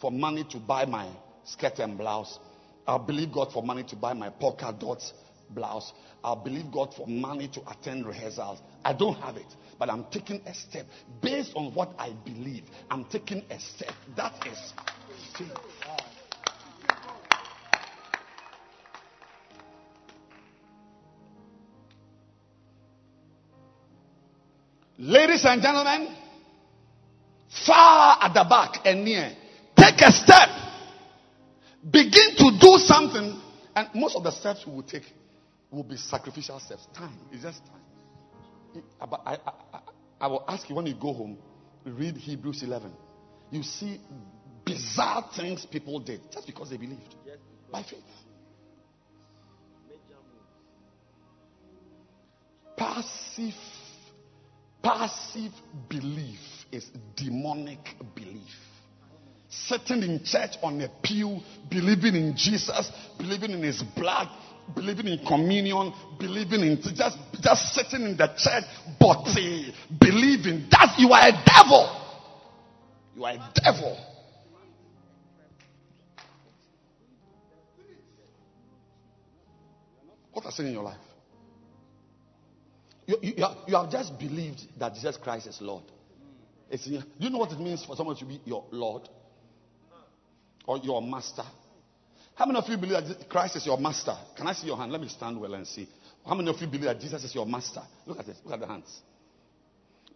for money to buy my skirt and blouse. I'll believe God for money to buy my polka dots blouse. I'll believe God for money to attend rehearsals. I don't have it, but I'm taking a step based on what I believe. I'm taking a step. That is faith. Ladies and gentlemen, far at the back and near, take a step. Begin to do something. And most of the steps we will take will be sacrificial steps. Time. It's just time. I, I, I, I will ask you when you go home, read Hebrews 11. You see bizarre things people did just because they believed by faith. Passive, passive belief is demonic belief. Sitting in church on a pew, believing in Jesus, believing in His blood, believing in communion, believing in just just sitting in the church, but uh, believing that you are a devil. You are a devil. What has in your life? You, you, you, have, just believed that Jesus Christ is Lord. It's, do you know what it means for someone to be your Lord or your master? How many of you believe that Christ is your master? Can I see your hand? Let me stand well and see. How many of you believe that Jesus is your master? Look at this. Look at the hands.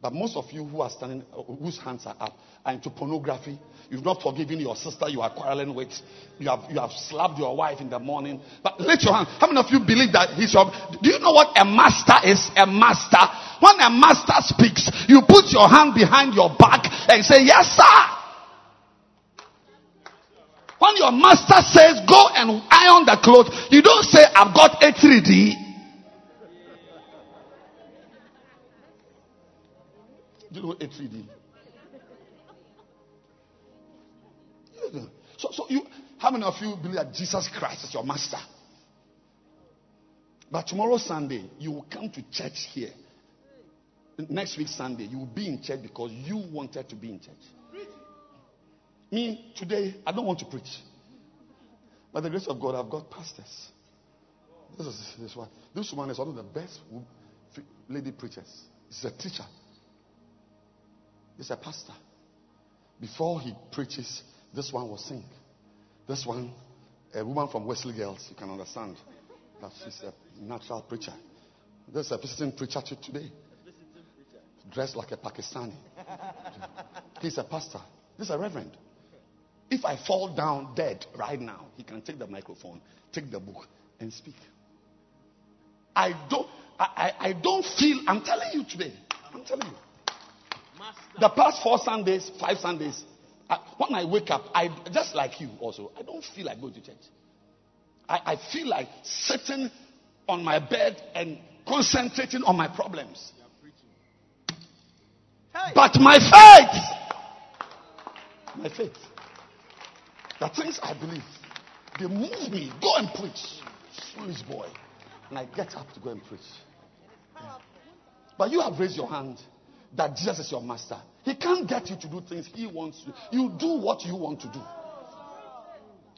But most of you who are standing, whose hands are up, are into pornography. You've not forgiven your sister you are quarreling with. You have, you have slapped your wife in the morning. But lift your hand. How many of you believe that he's your. Do you know what a master is? A master. When a master speaks, you put your hand behind your back and say, Yes, sir. When your master says, Go and iron the clothes, you don't say, I've got a 3D. Do you know A3D? So, so you, how many of you believe that Jesus Christ is your master? But tomorrow Sunday, you will come to church here. Next week Sunday, you will be in church because you wanted to be in church. Me, today, I don't want to preach. By the grace of God, I've got pastors. This is this one. This woman is one of the best lady preachers. She's a teacher. He's a pastor. Before he preaches, this one will sing. This one, a woman from Wesley Girls, you can understand that she's a natural preacher. There's a visiting preacher today. Dressed like a Pakistani. He's a pastor. This is a reverend. If I fall down dead right now, he can take the microphone, take the book, and speak. I don't, I, I, I don't feel, I'm telling you today, I'm telling you. The past four Sundays, five Sundays, I, when I wake up, I just like you also, I don't feel like going to church. I, I feel like sitting on my bed and concentrating on my problems. But my faith, my faith, the things I believe, they move me. Go and preach. Foolish boy. And I get up to go and preach. But you have raised your hand that Jesus is your master. He can't get you to do things he wants to. You do what you want to do.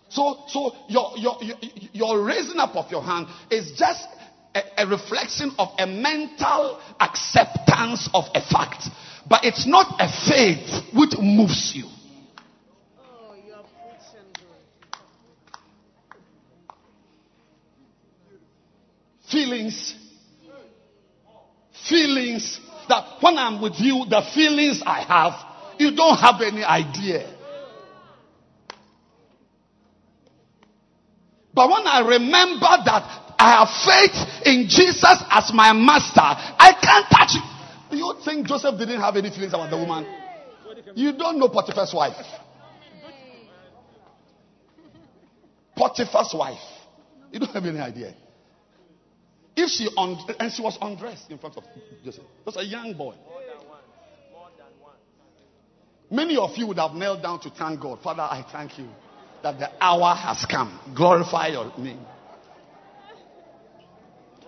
So, so your, your, your, your raising up of your hand is just a, a reflection of a mental acceptance of a fact. But it's not a faith which moves you. Feelings. Feelings that when I'm with you, the feelings I have, you don't have any idea. But when I remember that I have faith in Jesus as my master, I can't touch. Do you think Joseph didn't have any feelings about the woman? You don't know Potiphar's wife. Potiphar's wife. You don't have any idea. If she and she was undressed in front of Joseph, was a young boy. Many of you would have knelt down to thank God. Father, I thank you that the hour has come. Glorify your name.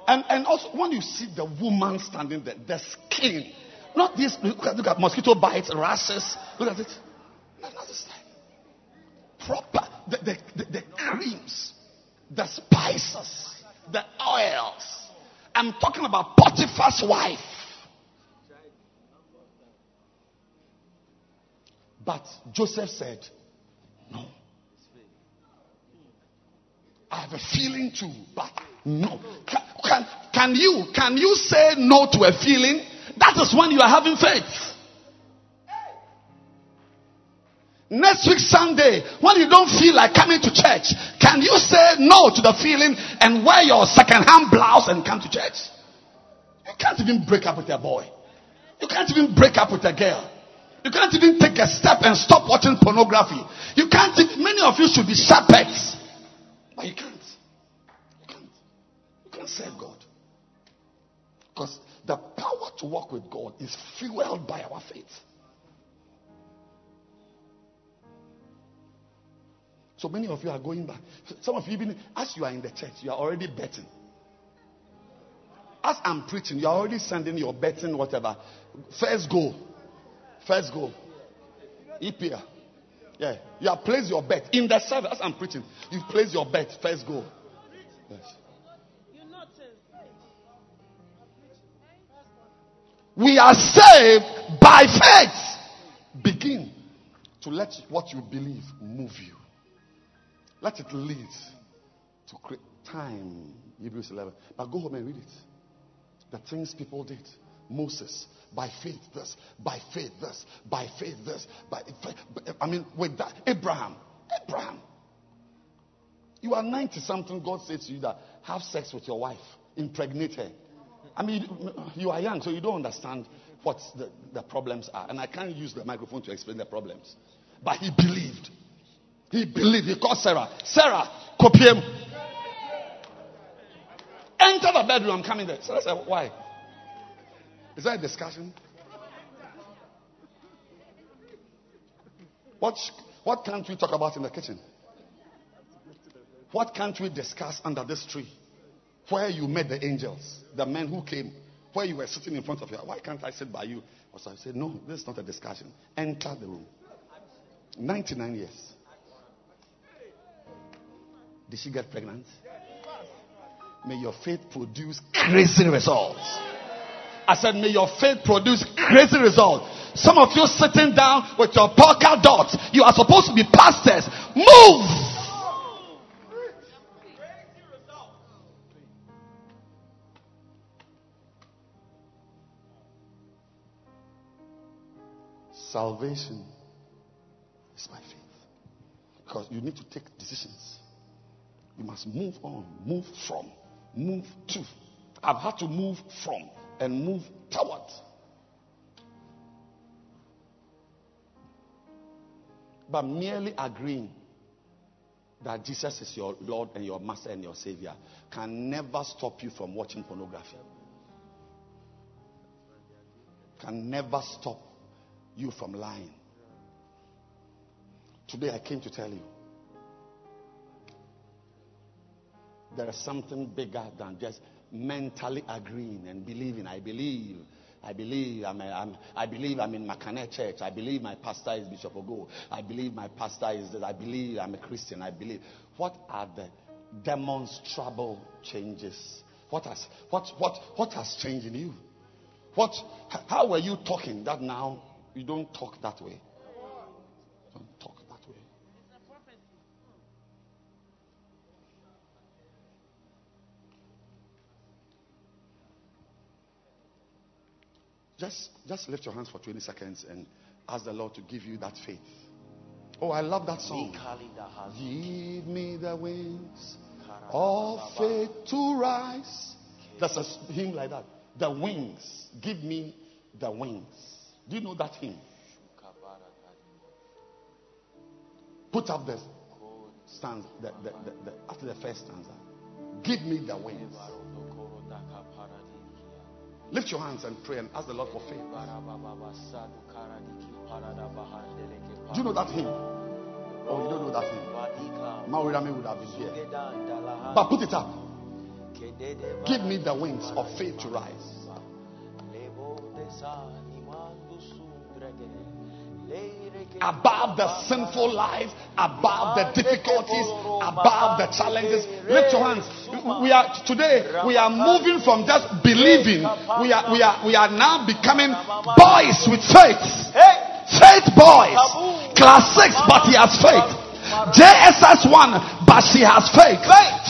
And, and also, when you see the woman standing there, the skin, not this, look at, look at mosquito bites, rashes, look at it. Not this Proper, the, the, the, the creams, the spices, the oils. I'm talking about Potiphar's wife. But Joseph said, No. I have a feeling too, but no. Can, can, can you can you say no to a feeling? that is when you are having faith. Next week, Sunday, when you don't feel like coming to church, can you say no to the feeling and wear your second hand blouse and come to church? You can't even break up with a boy. You can't even break up with a girl. You can't even take a step and stop watching pornography. You can't, many of you should be shepherds. But you can't. You can't. You can't serve God. Because the power to walk with God is fueled by our faith. So many of you are going back. Some of you, even as you are in the church, you are already betting. As I'm preaching, you are already sending your betting, whatever. First goal. First goal. EPA. Yeah. You have placed your bet in the service. As I'm preaching, you place your bet. First goal. Yes. We are saved by faith. Begin to let what you believe move you. Let it lead to create time. Hebrews 11. But go home and read it. The things people did. Moses, by faith this, by faith this, by faith this, by I mean, with that, Abraham, Abraham. You are 90 something, God says to you that have sex with your wife, impregnate her. I mean, you are young, so you don't understand what the, the problems are. And I can't use the microphone to explain the problems. But he believed. He believed. He called Sarah. Sarah, copy him. Enter the bedroom. I'm coming there. Sarah said, Why? Is that a discussion? What, what can't we talk about in the kitchen? What can't we discuss under this tree? Where you met the angels, the men who came, where you were sitting in front of you. Why can't I sit by you? So I said, No, this is not a discussion. Enter the room. 99 years. Did she get pregnant? May your faith produce crazy results. I said, may your faith produce crazy results. Some of you sitting down with your polka dots. You are supposed to be pastors. Move! Salvation is by faith. Because you need to take decisions. You must move on, move from, move to. I've had to move from and move toward. But merely agreeing that Jesus is your Lord and your Master and your Savior can never stop you from watching pornography. Can never stop you from lying. Today I came to tell you there is something bigger than just mentally agreeing and believing. I believe. I believe I'm, a, I'm I believe I'm in Makane Church. I believe my pastor is Bishop Ogo. I believe my pastor is this. I believe I'm a Christian. I believe. What are the demonstrable changes? What has what what what has changed in you? What how were you talking that now you don't talk that way? Just, just lift your hands for 20 seconds and ask the Lord to give you that faith. Oh, I love that song. Give me the wings of faith to rise. That's a hymn like that. The wings. Give me the wings. Do you know that hymn? Put up the stanza, the, the, the, the, after the first stanza. Give me the wings. Lift your hands and pray and ask the Lord for faith. Do you know that hymn? Oh, you don't know that hymn. Maurami would have been here. But put it up. Give me the wings of faith to rise. Above the sinful life, above the difficulties, above the challenges. Lift your hands. We are today. We are moving from just believing. We are we are we are now becoming boys with faith. Faith boys. Class six, but he has faith. JSS one, but she has faith.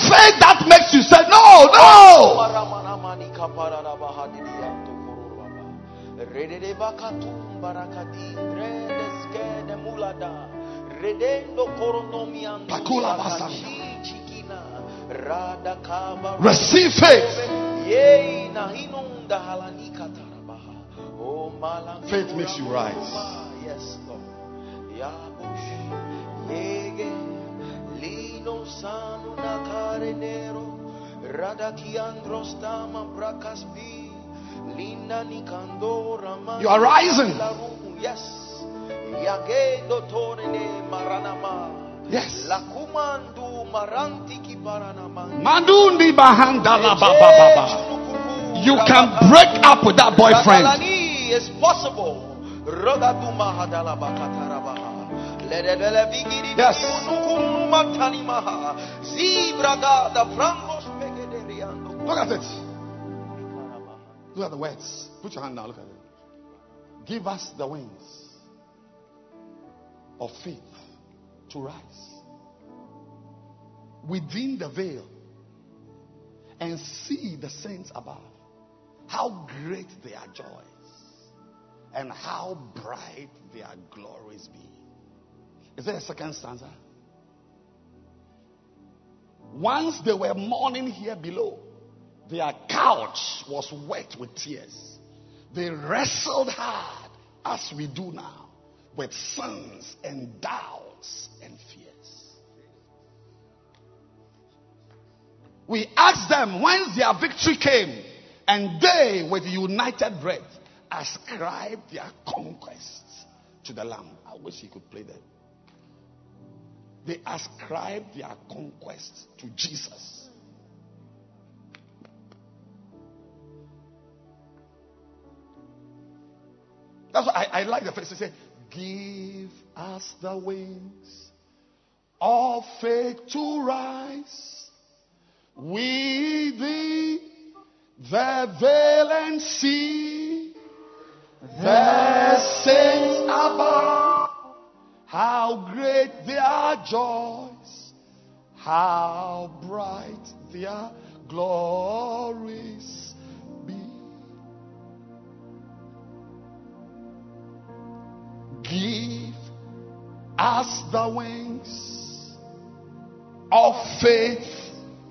Faith that makes you say no, no. Receive faith. Yea, nahinunda halanika tarabaha. Oh, malam. Faith makes you rise. Yes, Lord. Yabush. Yege. Lino You are rising. Yes. Yage dotorene maranama. Yes. Lakumandu maranti kibaranama. Mandundi bahanda la ba ba ba ba. You can break up with that boyfriend. Is possible. Rogaduma hadala bakatarabaha. Lededele bigiri Yes. nukunu matanimaha. Zibraga da frangos pegederiando. Look at it. Look at the words. Put your hand down. Look at it. Give us the wings of faith to rise within the veil and see the saints above. How great their joys and how bright their glories be. Is there a second stanza? Once they were mourning here below, their couch was wet with tears. They wrestled hard, as we do now, with sins and doubts and fears. We asked them whence their victory came, and they, with united breath, ascribed their conquests to the Lamb. I wish he could play that. They ascribed their conquests to Jesus. That's why I, I like the phrase. They say, Give us the wings of faith to rise within the veil and see the saints above. How great their joys, how bright their glories Give us the wings of faith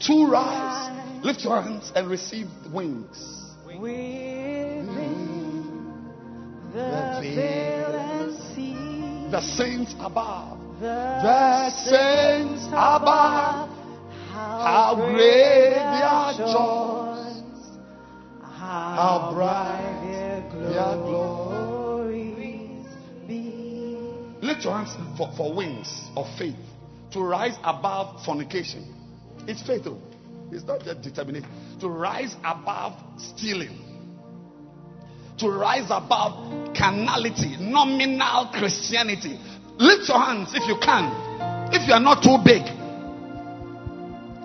to rise. Lift your hands and receive wings. Within The veil and see The saints above. the saints above. How great their joys. How bright their glories For, for wings of faith to rise above fornication. It's faith, though. It's not just determination. To rise above stealing. To rise above carnality, nominal Christianity. Lift your hands if you can. If you are not too big,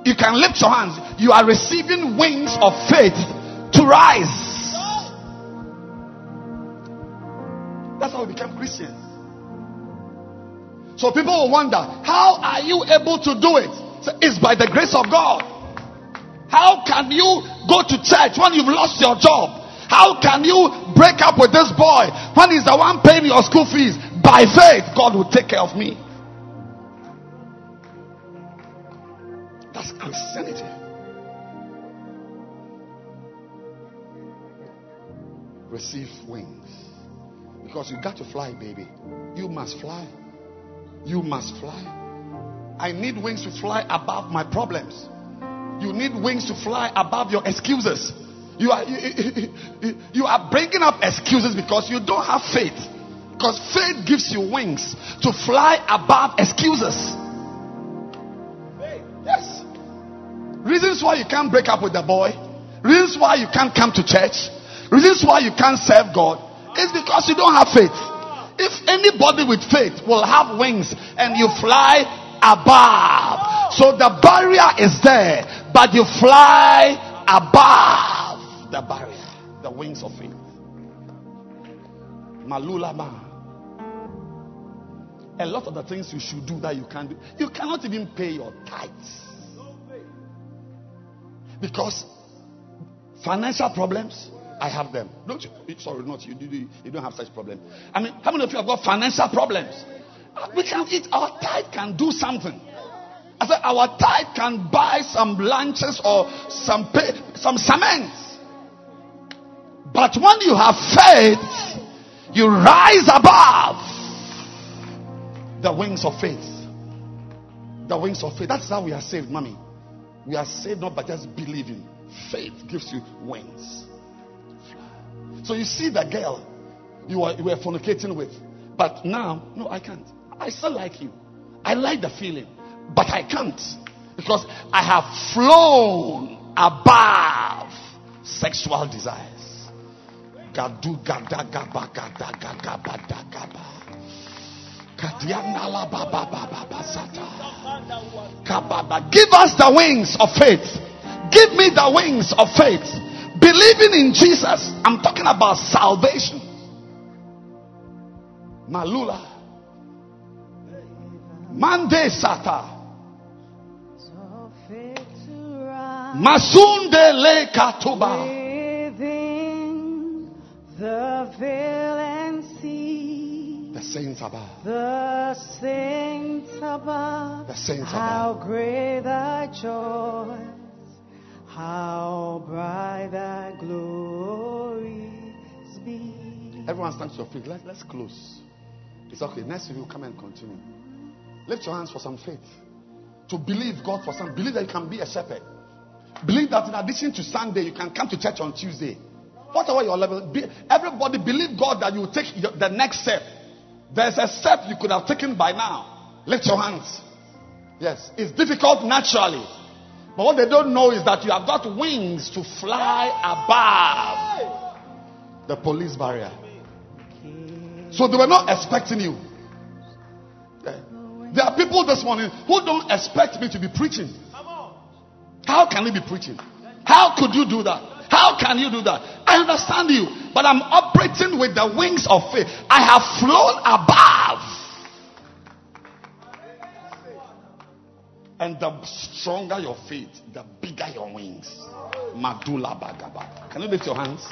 you can lift your hands. You are receiving wings of faith to rise. That's how we become Christians. So people will wonder, how are you able to do it? It's by the grace of God. How can you go to church when you've lost your job? How can you break up with this boy when he's the one paying your school fees? By faith, God will take care of me. That's Christianity. Receive wings. Because you got to fly, baby. You must fly. You must fly. I need wings to fly above my problems. You need wings to fly above your excuses. You are you, you are bringing up excuses because you don't have faith. Because faith gives you wings to fly above excuses. Yes. Reasons why you can't break up with the boy. Reasons why you can't come to church. Reasons why you can't serve God is because you don't have faith. If anybody with faith will have wings and you fly above. So the barrier is there, but you fly above the barrier. The wings of faith. Malulama. A lot of the things you should do that you can't do. You cannot even pay your tithes. Because financial problems, I have them. Don't you? Eh, sorry, not you. You, you don't have such problem. I mean, how many of you have got financial problems? Ah, we can eat. Our tithe can do something. I said our tithe can buy some lunches or some pay, some cement. But when you have faith, you rise above the wings of faith. The wings of faith. That's how we are saved, mommy. We are saved not by just believing. Faith gives you wings. So you see the girl you were, you were fornicating with. But now, no, I can't. I still like you. I like the feeling. But I can't. Because I have flown above sexual desires. Gadu gada gaba gada gada gada gaba. Kadiana baba baba sata. Kababa. Give us the wings of faith. Give me the wings of faith. Believing in Jesus. I'm talking about salvation. Malula. Mande sata. Masunde le katuba. the veil and see The saints above. the saints above. The saints How above. great thy joys, how bright thy glories be. Everyone stands to your feet. Let, let's close. It's okay. Next week we'll come and continue. Lift your hands for some faith. To believe God for some. Believe that you can be a shepherd. Believe that in addition to Sunday, you can come to church on Tuesday. Whatever your level, be, everybody believe God that you will take your, the next step. There's a step you could have taken by now. Lift your hands. Yes, it's difficult naturally. But what they don't know is that you have got wings to fly above the police barrier. So they were not expecting you. There are people this morning who don't expect me to be preaching. How can you be preaching? How could you do that? How can you do that? I understand you, but I'm operating with the wings of faith. I have flown above. And the stronger your faith, the bigger your wings. Madula bagaba. Can you lift your hands?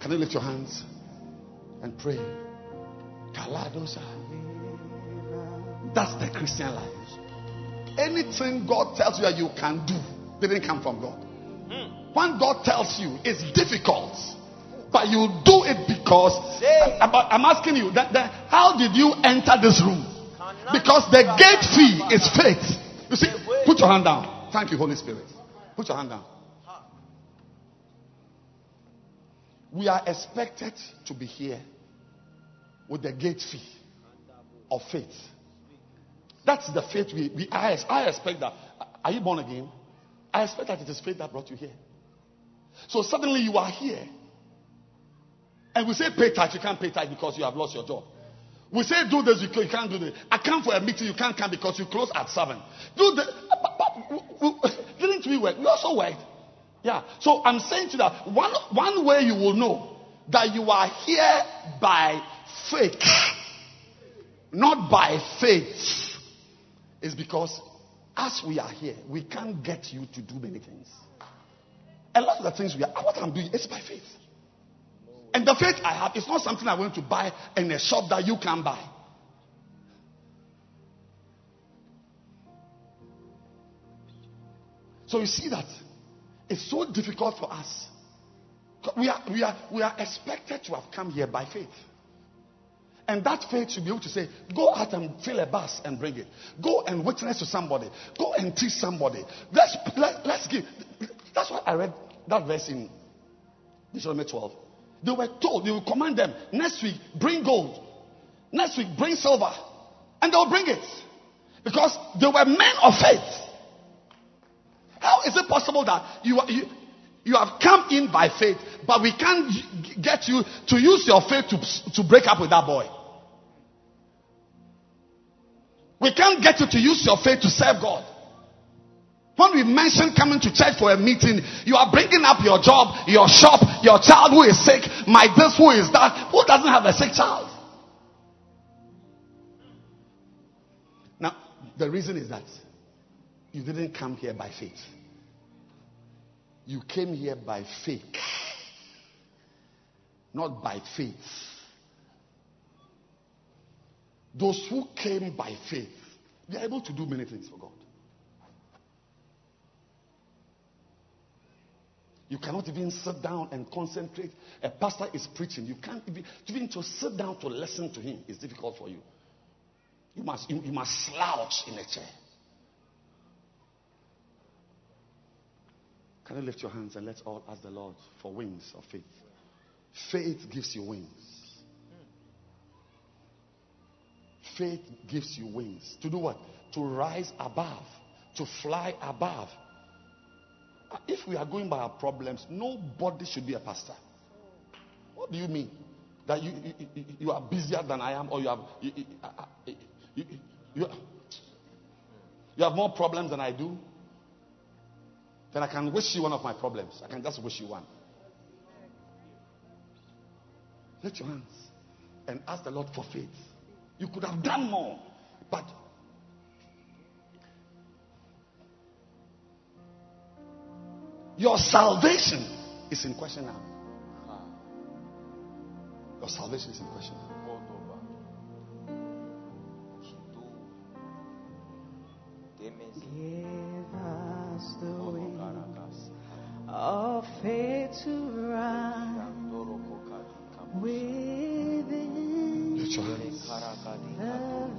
Can you lift your hands and pray? Kaladosa. That's the Christian life. Anything God tells you that you can do didn't come from God. When God tells you it's difficult, but you do it because I'm asking you that, that how did you enter this room? Because the gate fee is faith. You see, put your hand down. Thank you, Holy Spirit. Put your hand down. We are expected to be here with the gate fee of faith. That's the faith we, we I, I expect that. Are you born again? I expect that it is faith that brought you here. So suddenly you are here. And we say pay tax, you can't pay tax because you have lost your job. We say do this, you can't- do this. I come for a meeting, you can't come because you close at 7. Do but- didn't we work? We also worked. Yeah. So I'm saying to you that one, one way you will know that you are here by faith, not by faith, is because as we are here, we can't get you to do many things. A lot of the things we are, what I'm doing is by faith. And the faith I have is not something I want to buy in a shop that you can buy. So you see that it's so difficult for us. We are, we, are, we are expected to have come here by faith. And that faith should be able to say, go out and fill a bus and bring it. Go and witness to somebody. Go and teach somebody. Let's, let, let's give. That's why I read that verse in Deuteronomy 12. They were told, they will command them, next week, bring gold. Next week, bring silver. And they'll bring it. Because they were men of faith. How is it possible that you, you, you have come in by faith, but we can't get you to use your faith to, to break up with that boy? We can't get you to use your faith to serve God. When we mention coming to church for a meeting, you are bringing up your job, your shop, your child who is sick, my this, who is that, who doesn't have a sick child. Now, the reason is that you didn't come here by faith. You came here by fake. not by faith. Those who came by faith, they are able to do many things for God. You cannot even sit down and concentrate. A pastor is preaching. You can't even, even to sit down to listen to him is difficult for you. You must, you, you must slouch in a chair. Can you lift your hands and let's all ask the Lord for wings of faith? Faith gives you wings. Faith gives you wings. To do what? To rise above, to fly above. If we are going by our problems, nobody should be a pastor. What do you mean? That you, you, you are busier than I am, or you have you, you, you, you have more problems than I do? Then I can wish you one of my problems. I can just wish you one. Lift your hands and ask the Lord for faith. You could have done more, but your salvation is in question now. Your salvation is in question now. Give us the wings of faith to run within Lift your hands. the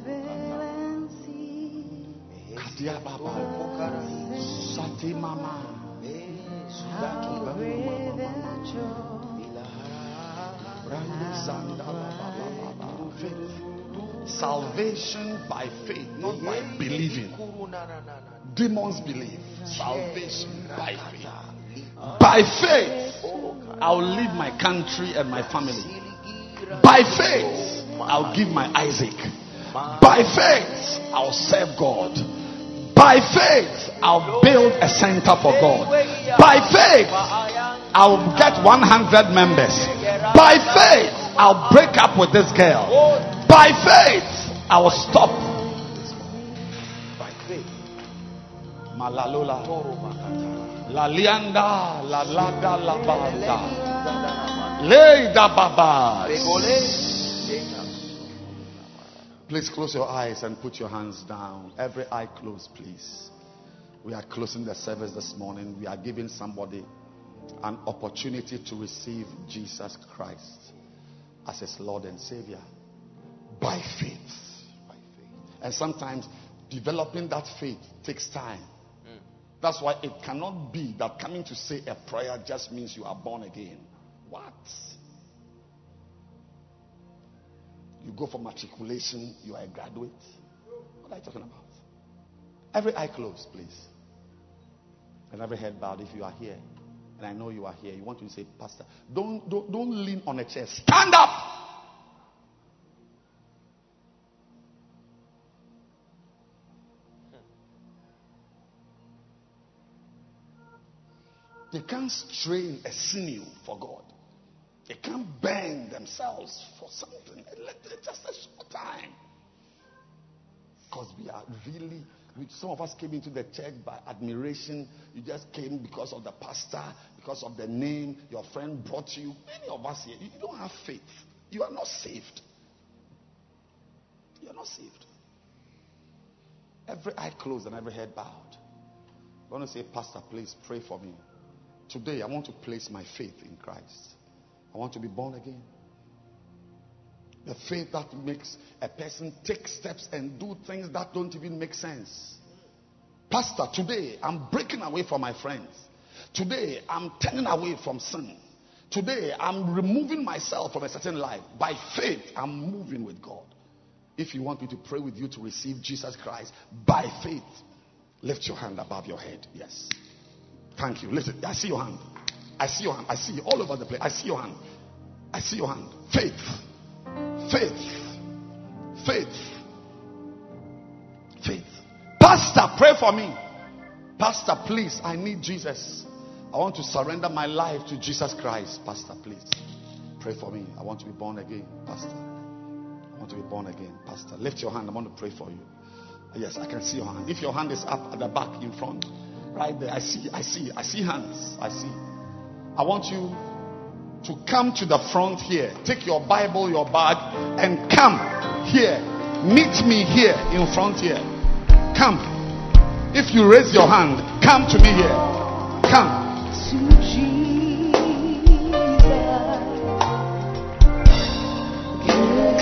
veil and see Kadiababa. Sati mama. Salvation by faith, not by believing. Demons believe. Salvation by faith. By faith, I'll leave my country and my family. By faith, I'll give my Isaac. By faith, I'll serve God. By faith, I'll build a center for God. By faith, I'll get 100 members. By faith, I'll break up with this girl. By faith, I will stop. By faith. Malalula. La lianda, la lada, la banda. Leida baba. Please close your eyes and put your hands down. Every eye closed, please. We are closing the service this morning. We are giving somebody an opportunity to receive Jesus Christ as his Lord and Savior by faith. By faith. And sometimes developing that faith takes time. That's why it cannot be that coming to say a prayer just means you are born again. What? You go for matriculation, you are a graduate. What are you talking about? Every eye closed, please. And every head bowed if you are here. And I know you are here. You want to say, Pastor, don't, don't, don't lean on a chair. Stand up. They can't strain a sinew for God. They can't bend themselves for something. Just a short time. Because we are really, some of us came into the church by admiration. You just came because of the pastor, because of the name. Your friend brought you. Many of us here, you don't have faith. You are not saved. You are not saved. Every eye closed and every head bowed. I want to say, Pastor, please pray for me. Today, I want to place my faith in Christ. I want to be born again. The faith that makes a person take steps and do things that don't even make sense. Pastor, today I'm breaking away from my friends. Today I'm turning away from sin. Today I'm removing myself from a certain life. By faith, I'm moving with God. If you want me to pray with you to receive Jesus Christ by faith, lift your hand above your head. Yes. Thank you. Listen, I see your hand. I see your hand. I see you all over the place. I see your hand. I see your hand. Faith. Faith. Faith. Faith. Pastor, pray for me. Pastor, please, I need Jesus. I want to surrender my life to Jesus Christ. Pastor, please. Pray for me. I want to be born again. Pastor. I want to be born again. Pastor. Lift your hand. I want to pray for you. Yes, I can see your hand. If your hand is up at the back in front, right there, I see, I see, I see hands. I see. I want you to come to the front here. Take your Bible, your bag, and come here. Meet me here in front here. Come. If you raise your hand, come to me here. Come. to Jesus.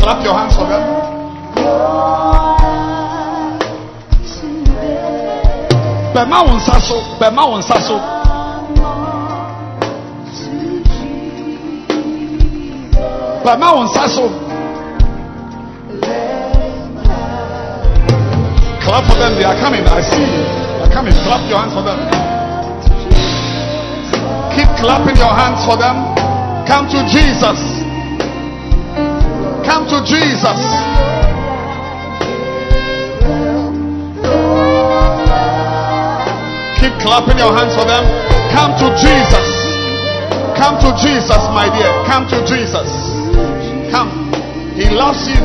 Clap your hands for them. Bẹ̀ma wo nsa so, bẹ̀ma wo nsa so. Bẹ̀ma wo nsa so. Clap for them, they are coming. I see you. They are coming. Clap your hands for them. Keep clapping your hands for them. Come to Jesus. Come to Jesus. Keep clapping your hands for them. Come to Jesus. Come to Jesus, my dear. Come to Jesus. Come. He loves you.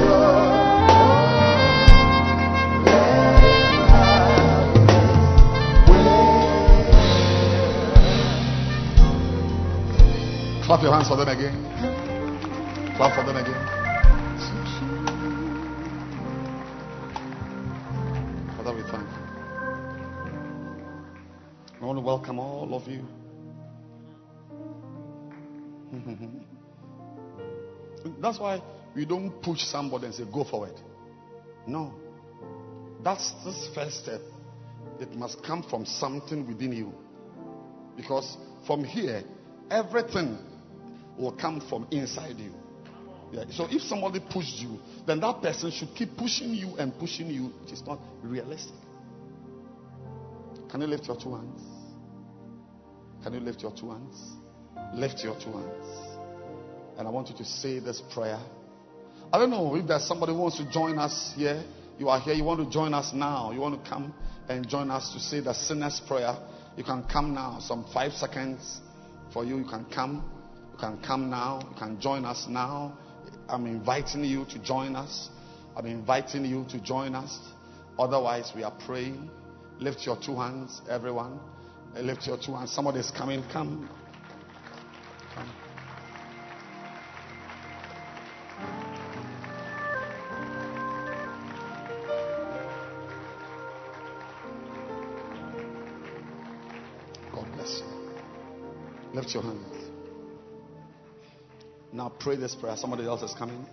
Clap your hands for them again. Clap for them again. Father, we thank you. I want to welcome all of you. That's why we don't push somebody and say, go forward. No. That's this first step. It must come from something within you. Because from here, everything will come from inside you. Yeah. So if somebody pushed you, then that person should keep pushing you and pushing you. It is not realistic. Can you lift your two hands? Can you lift your two hands? Lift your two hands. And I want you to say this prayer. I don't know if there's somebody who wants to join us here. You are here, you want to join us now. You want to come and join us to say the sinner's prayer. You can come now. Some five seconds for you. You can come. You can come now. You can join us now. I'm inviting you to join us. I'm inviting you to join us. Otherwise, we are praying. Lift your two hands, everyone. Lift your two hands. Somebody is coming. Come. Come. Lift your hands. Now pray this prayer. Somebody else is coming.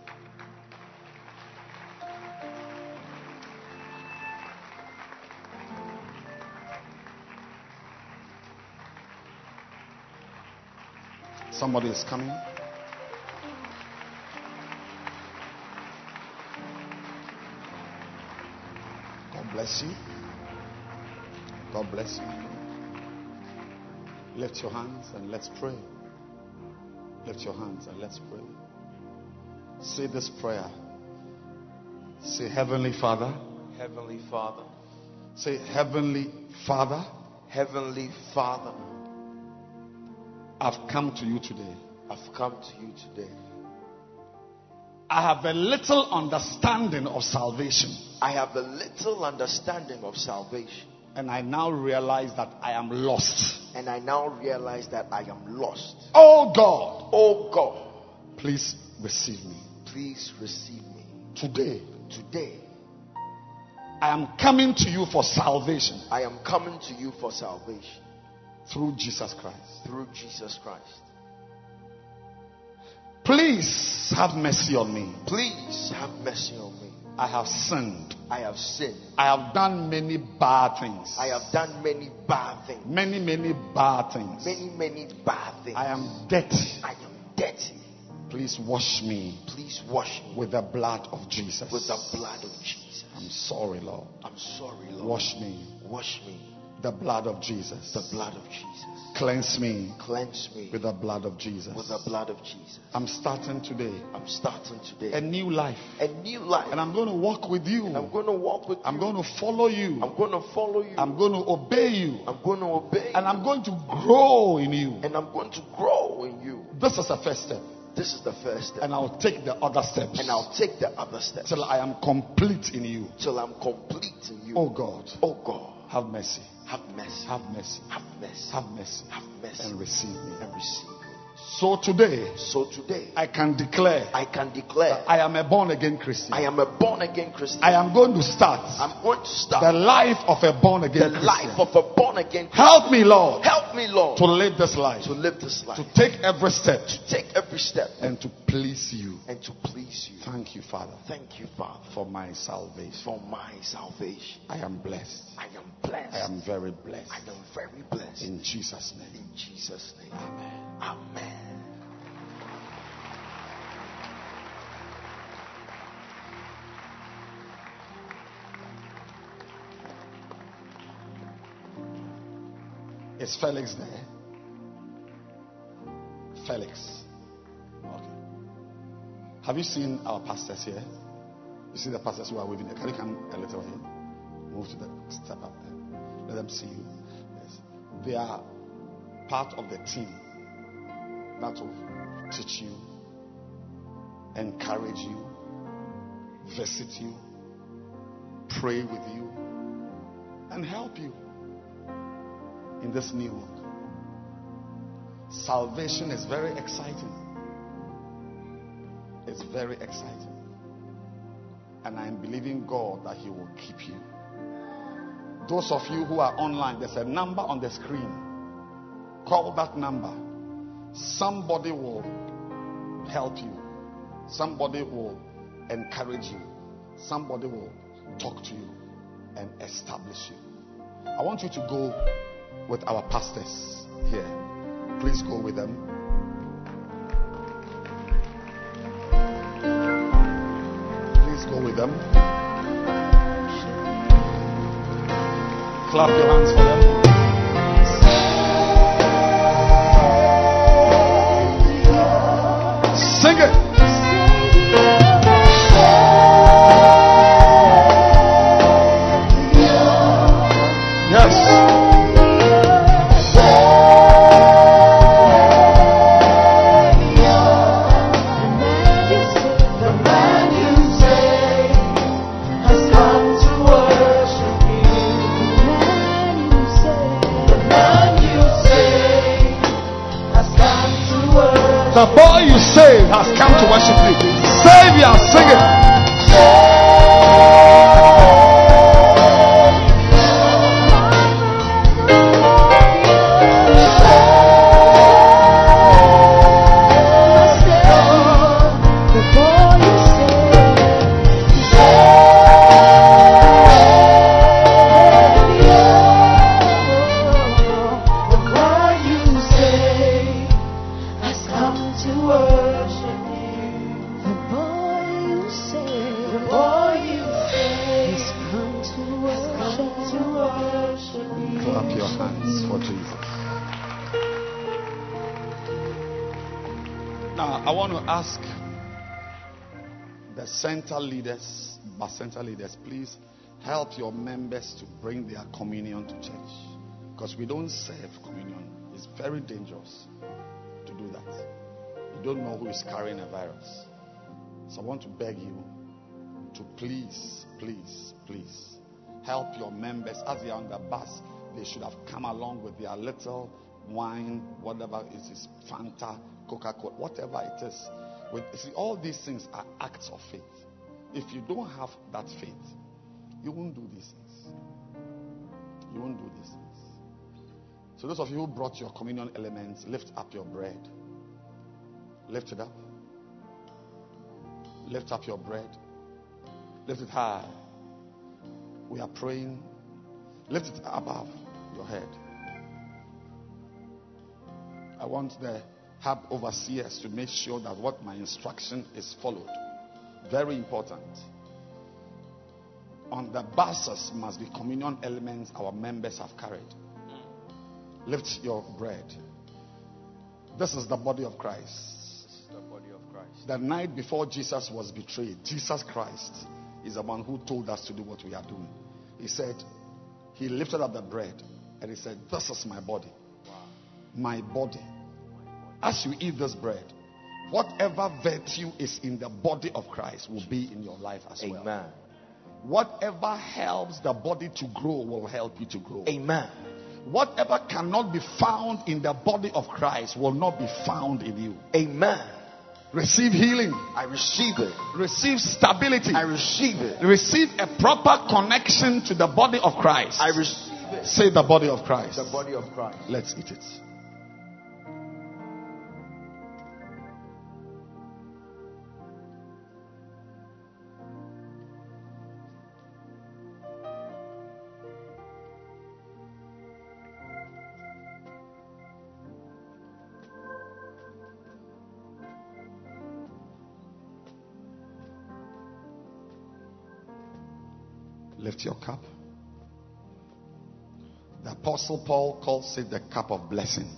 Somebody is coming. God bless you. God bless you. Lift your hands and let's pray. Lift your hands and let's pray. Say this prayer. Say, Heavenly Father. Heavenly Father, Say, Heavenly Father, Heavenly Father, I've come to you today. I've come to you today. I have a little understanding of salvation. I have a little understanding of salvation, And I now realize that I am lost. and I now realize that I am lost. Oh God, Oh God, please receive me. please receive me. Today, Today, I am coming to you for salvation I am coming to you for salvation through Jesus Christ. through Jesus Christ. Please have mercy on me. Please have mercy on me. I have sinned. I have sinned. I have done many bad things. I have done many bad things. many, many bad things. Many, many bad things. I am dirty. I am dirty. Please wash me Please wash me with the blood of Jesus. with the blood of Jesus. I'm sorry, Lord. I'm sorry, Lord. Wash me. Wash me. The blood of Jesus. The blood of Jesus. Cleanse me Cleanse me with the blood of Jesus. with the blood of Jesus. I'm starting today I'm starting today a new life. a new life. And I'm going to walk with you. And I'm going to walk with I'm you. going to follow you. I'm going to follow you. I'm going to obey you. I'm going to obey And you. I'm going to grow in you. and I'm going to grow in you. This is the first step. This is the first step. And I'll take the other steps And I'll take the other steps till I am complete in you. till I'm complete in you. Oh God, Oh God, have mercy. Have mercy. Have mercy. Have mercy. Have mercy. Have mercy. And receive me. And receive. So today, So today, I can declare I can declare I am a born again Christian. I am a born again Christian. I am going to start I'm going to start the life of a born the again Christian. life of a born again Christian. Help me, Lord, Help me, Lord, to live this life, to live this life, to take every step, To take every step, and to please you. and to please you. Thank you, Father, Thank you, Father, for my salvation. for my salvation. I am blessed. I am blessed. I am very blessed. I am very blessed. In Jesus' name. In Jesus' name. Amen. Amen. Is Felix there? Felix. Okay. Have you seen our pastors here? You see the pastors who are waving there. Can you come a little here? Move to the step up there. Let them see you. Yes. They are part of the team that will teach you, encourage you, visit you, pray with you, and help you in this new world. Salvation is very exciting. It's very exciting. And I'm believing God that He will keep you. Those of you who are online, there's a number on the screen. Call that number. Somebody will help you. Somebody will encourage you. Somebody will talk to you and establish you. I want you to go with our pastors here. Please go with them. Please go with them. Clap your hands for them. The boy you saved has come to worship you. Savior, sing it. Their communion to church. Because we don't serve communion. It's very dangerous to do that. You don't know who is carrying a virus. So I want to beg you to please, please, please help your members as they are on the bus. They should have come along with their little wine, whatever it is, Fanta, Coca Cola, whatever it is. With, see, all these things are acts of faith. If you don't have that faith, you won't do these. You won't do these things. So, those of you who brought your communion elements, lift up your bread. Lift it up. Lift up your bread. Lift it high. We are praying. Lift it above your head. I want the hub overseers to make sure that what my instruction is followed. Very important. On the buses must be communion elements our members have carried. Lift your bread. This is the body of Christ. The body of Christ. The night before Jesus was betrayed, Jesus Christ is the one who told us to do what we are doing. He said, He lifted up the bread and He said, This is my body. My body. As you eat this bread, whatever virtue is in the body of Christ will be in your life as well. Amen. Whatever helps the body to grow will help you to grow. Amen. Whatever cannot be found in the body of Christ will not be found in you. Amen. Receive healing. I receive it. Receive stability. I receive it. Receive a proper connection to the body of Christ. I receive it. Say the body of Christ. The body of Christ. Let's eat it. Your cup. The Apostle Paul calls it the cup of blessing.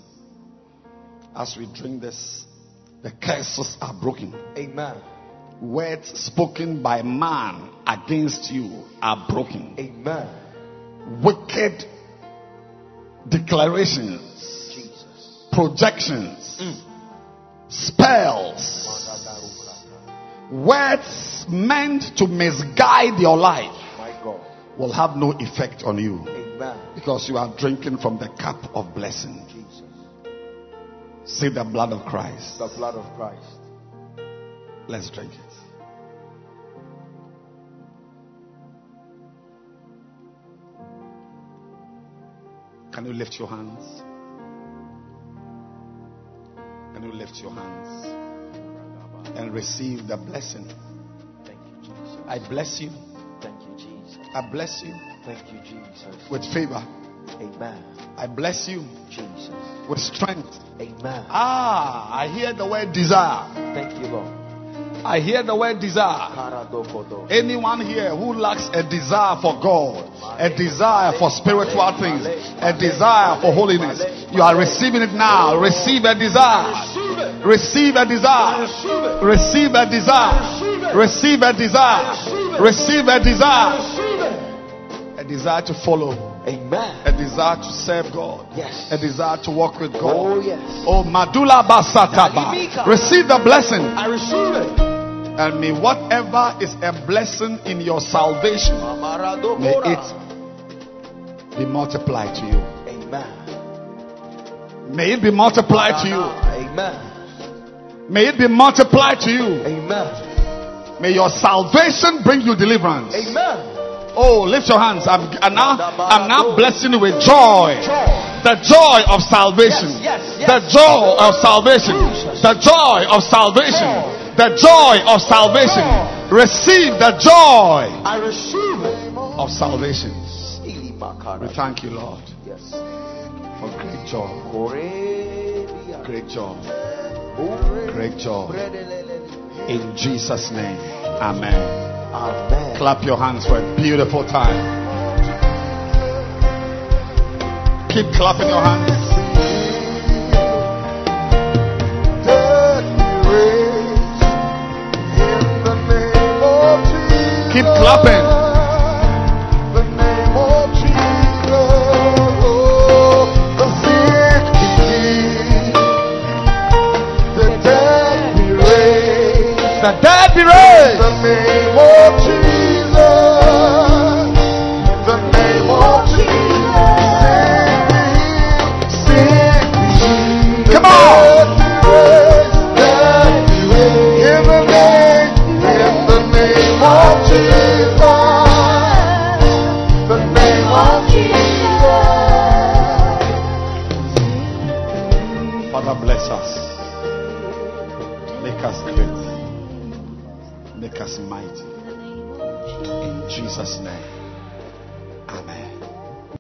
As we drink this, the curses are broken. Amen. Words spoken by man against you are broken. Amen. Wicked declarations, Jesus. projections, mm. spells, words meant to misguide your life. Will have no effect on you because you are drinking from the cup of blessing. Jesus. See the blood of Christ. The blood of Christ. Let's drink it. Can you lift your hands? Can you lift your hands and receive the blessing? Thank you, Jesus. I bless you. Thank you, Jesus. I bless you Thank you, Jesus. with favor. Amen. I bless you Jesus. with strength. Amen. Ah, I hear the word desire. Thank you, Lord. I hear the word desire. Anyone here who lacks a desire for God, a desire for spiritual things, a desire for holiness, you are receiving it now. Receive a desire. Receive a desire. Receive a desire. Receive a desire. Receive a desire. Desire to follow. Amen. A desire to serve God. Yes. A desire to walk with Oh, God. yes. Oh, Madula Basataba. Receive the blessing. I receive it. And may whatever is a blessing in your salvation, may it be multiplied to you. Amen. May it be multiplied to you. Amen. May it be multiplied to you. Amen. May your salvation bring you deliverance. Amen. Oh, lift your hands. I'm, I'm now, I'm now blessing you with joy. The joy of salvation. The joy of salvation. The joy of salvation. The joy of salvation. Receive the joy I receive of salvation. We thank you, Lord, Yes. for great joy. Great joy. Great joy. In Jesus' name. Amen. Amen. Clap your hands for a beautiful time. Keep clapping your hands. Keep clapping. The dead be raised. Us mighty. In Jesus' name. Amen.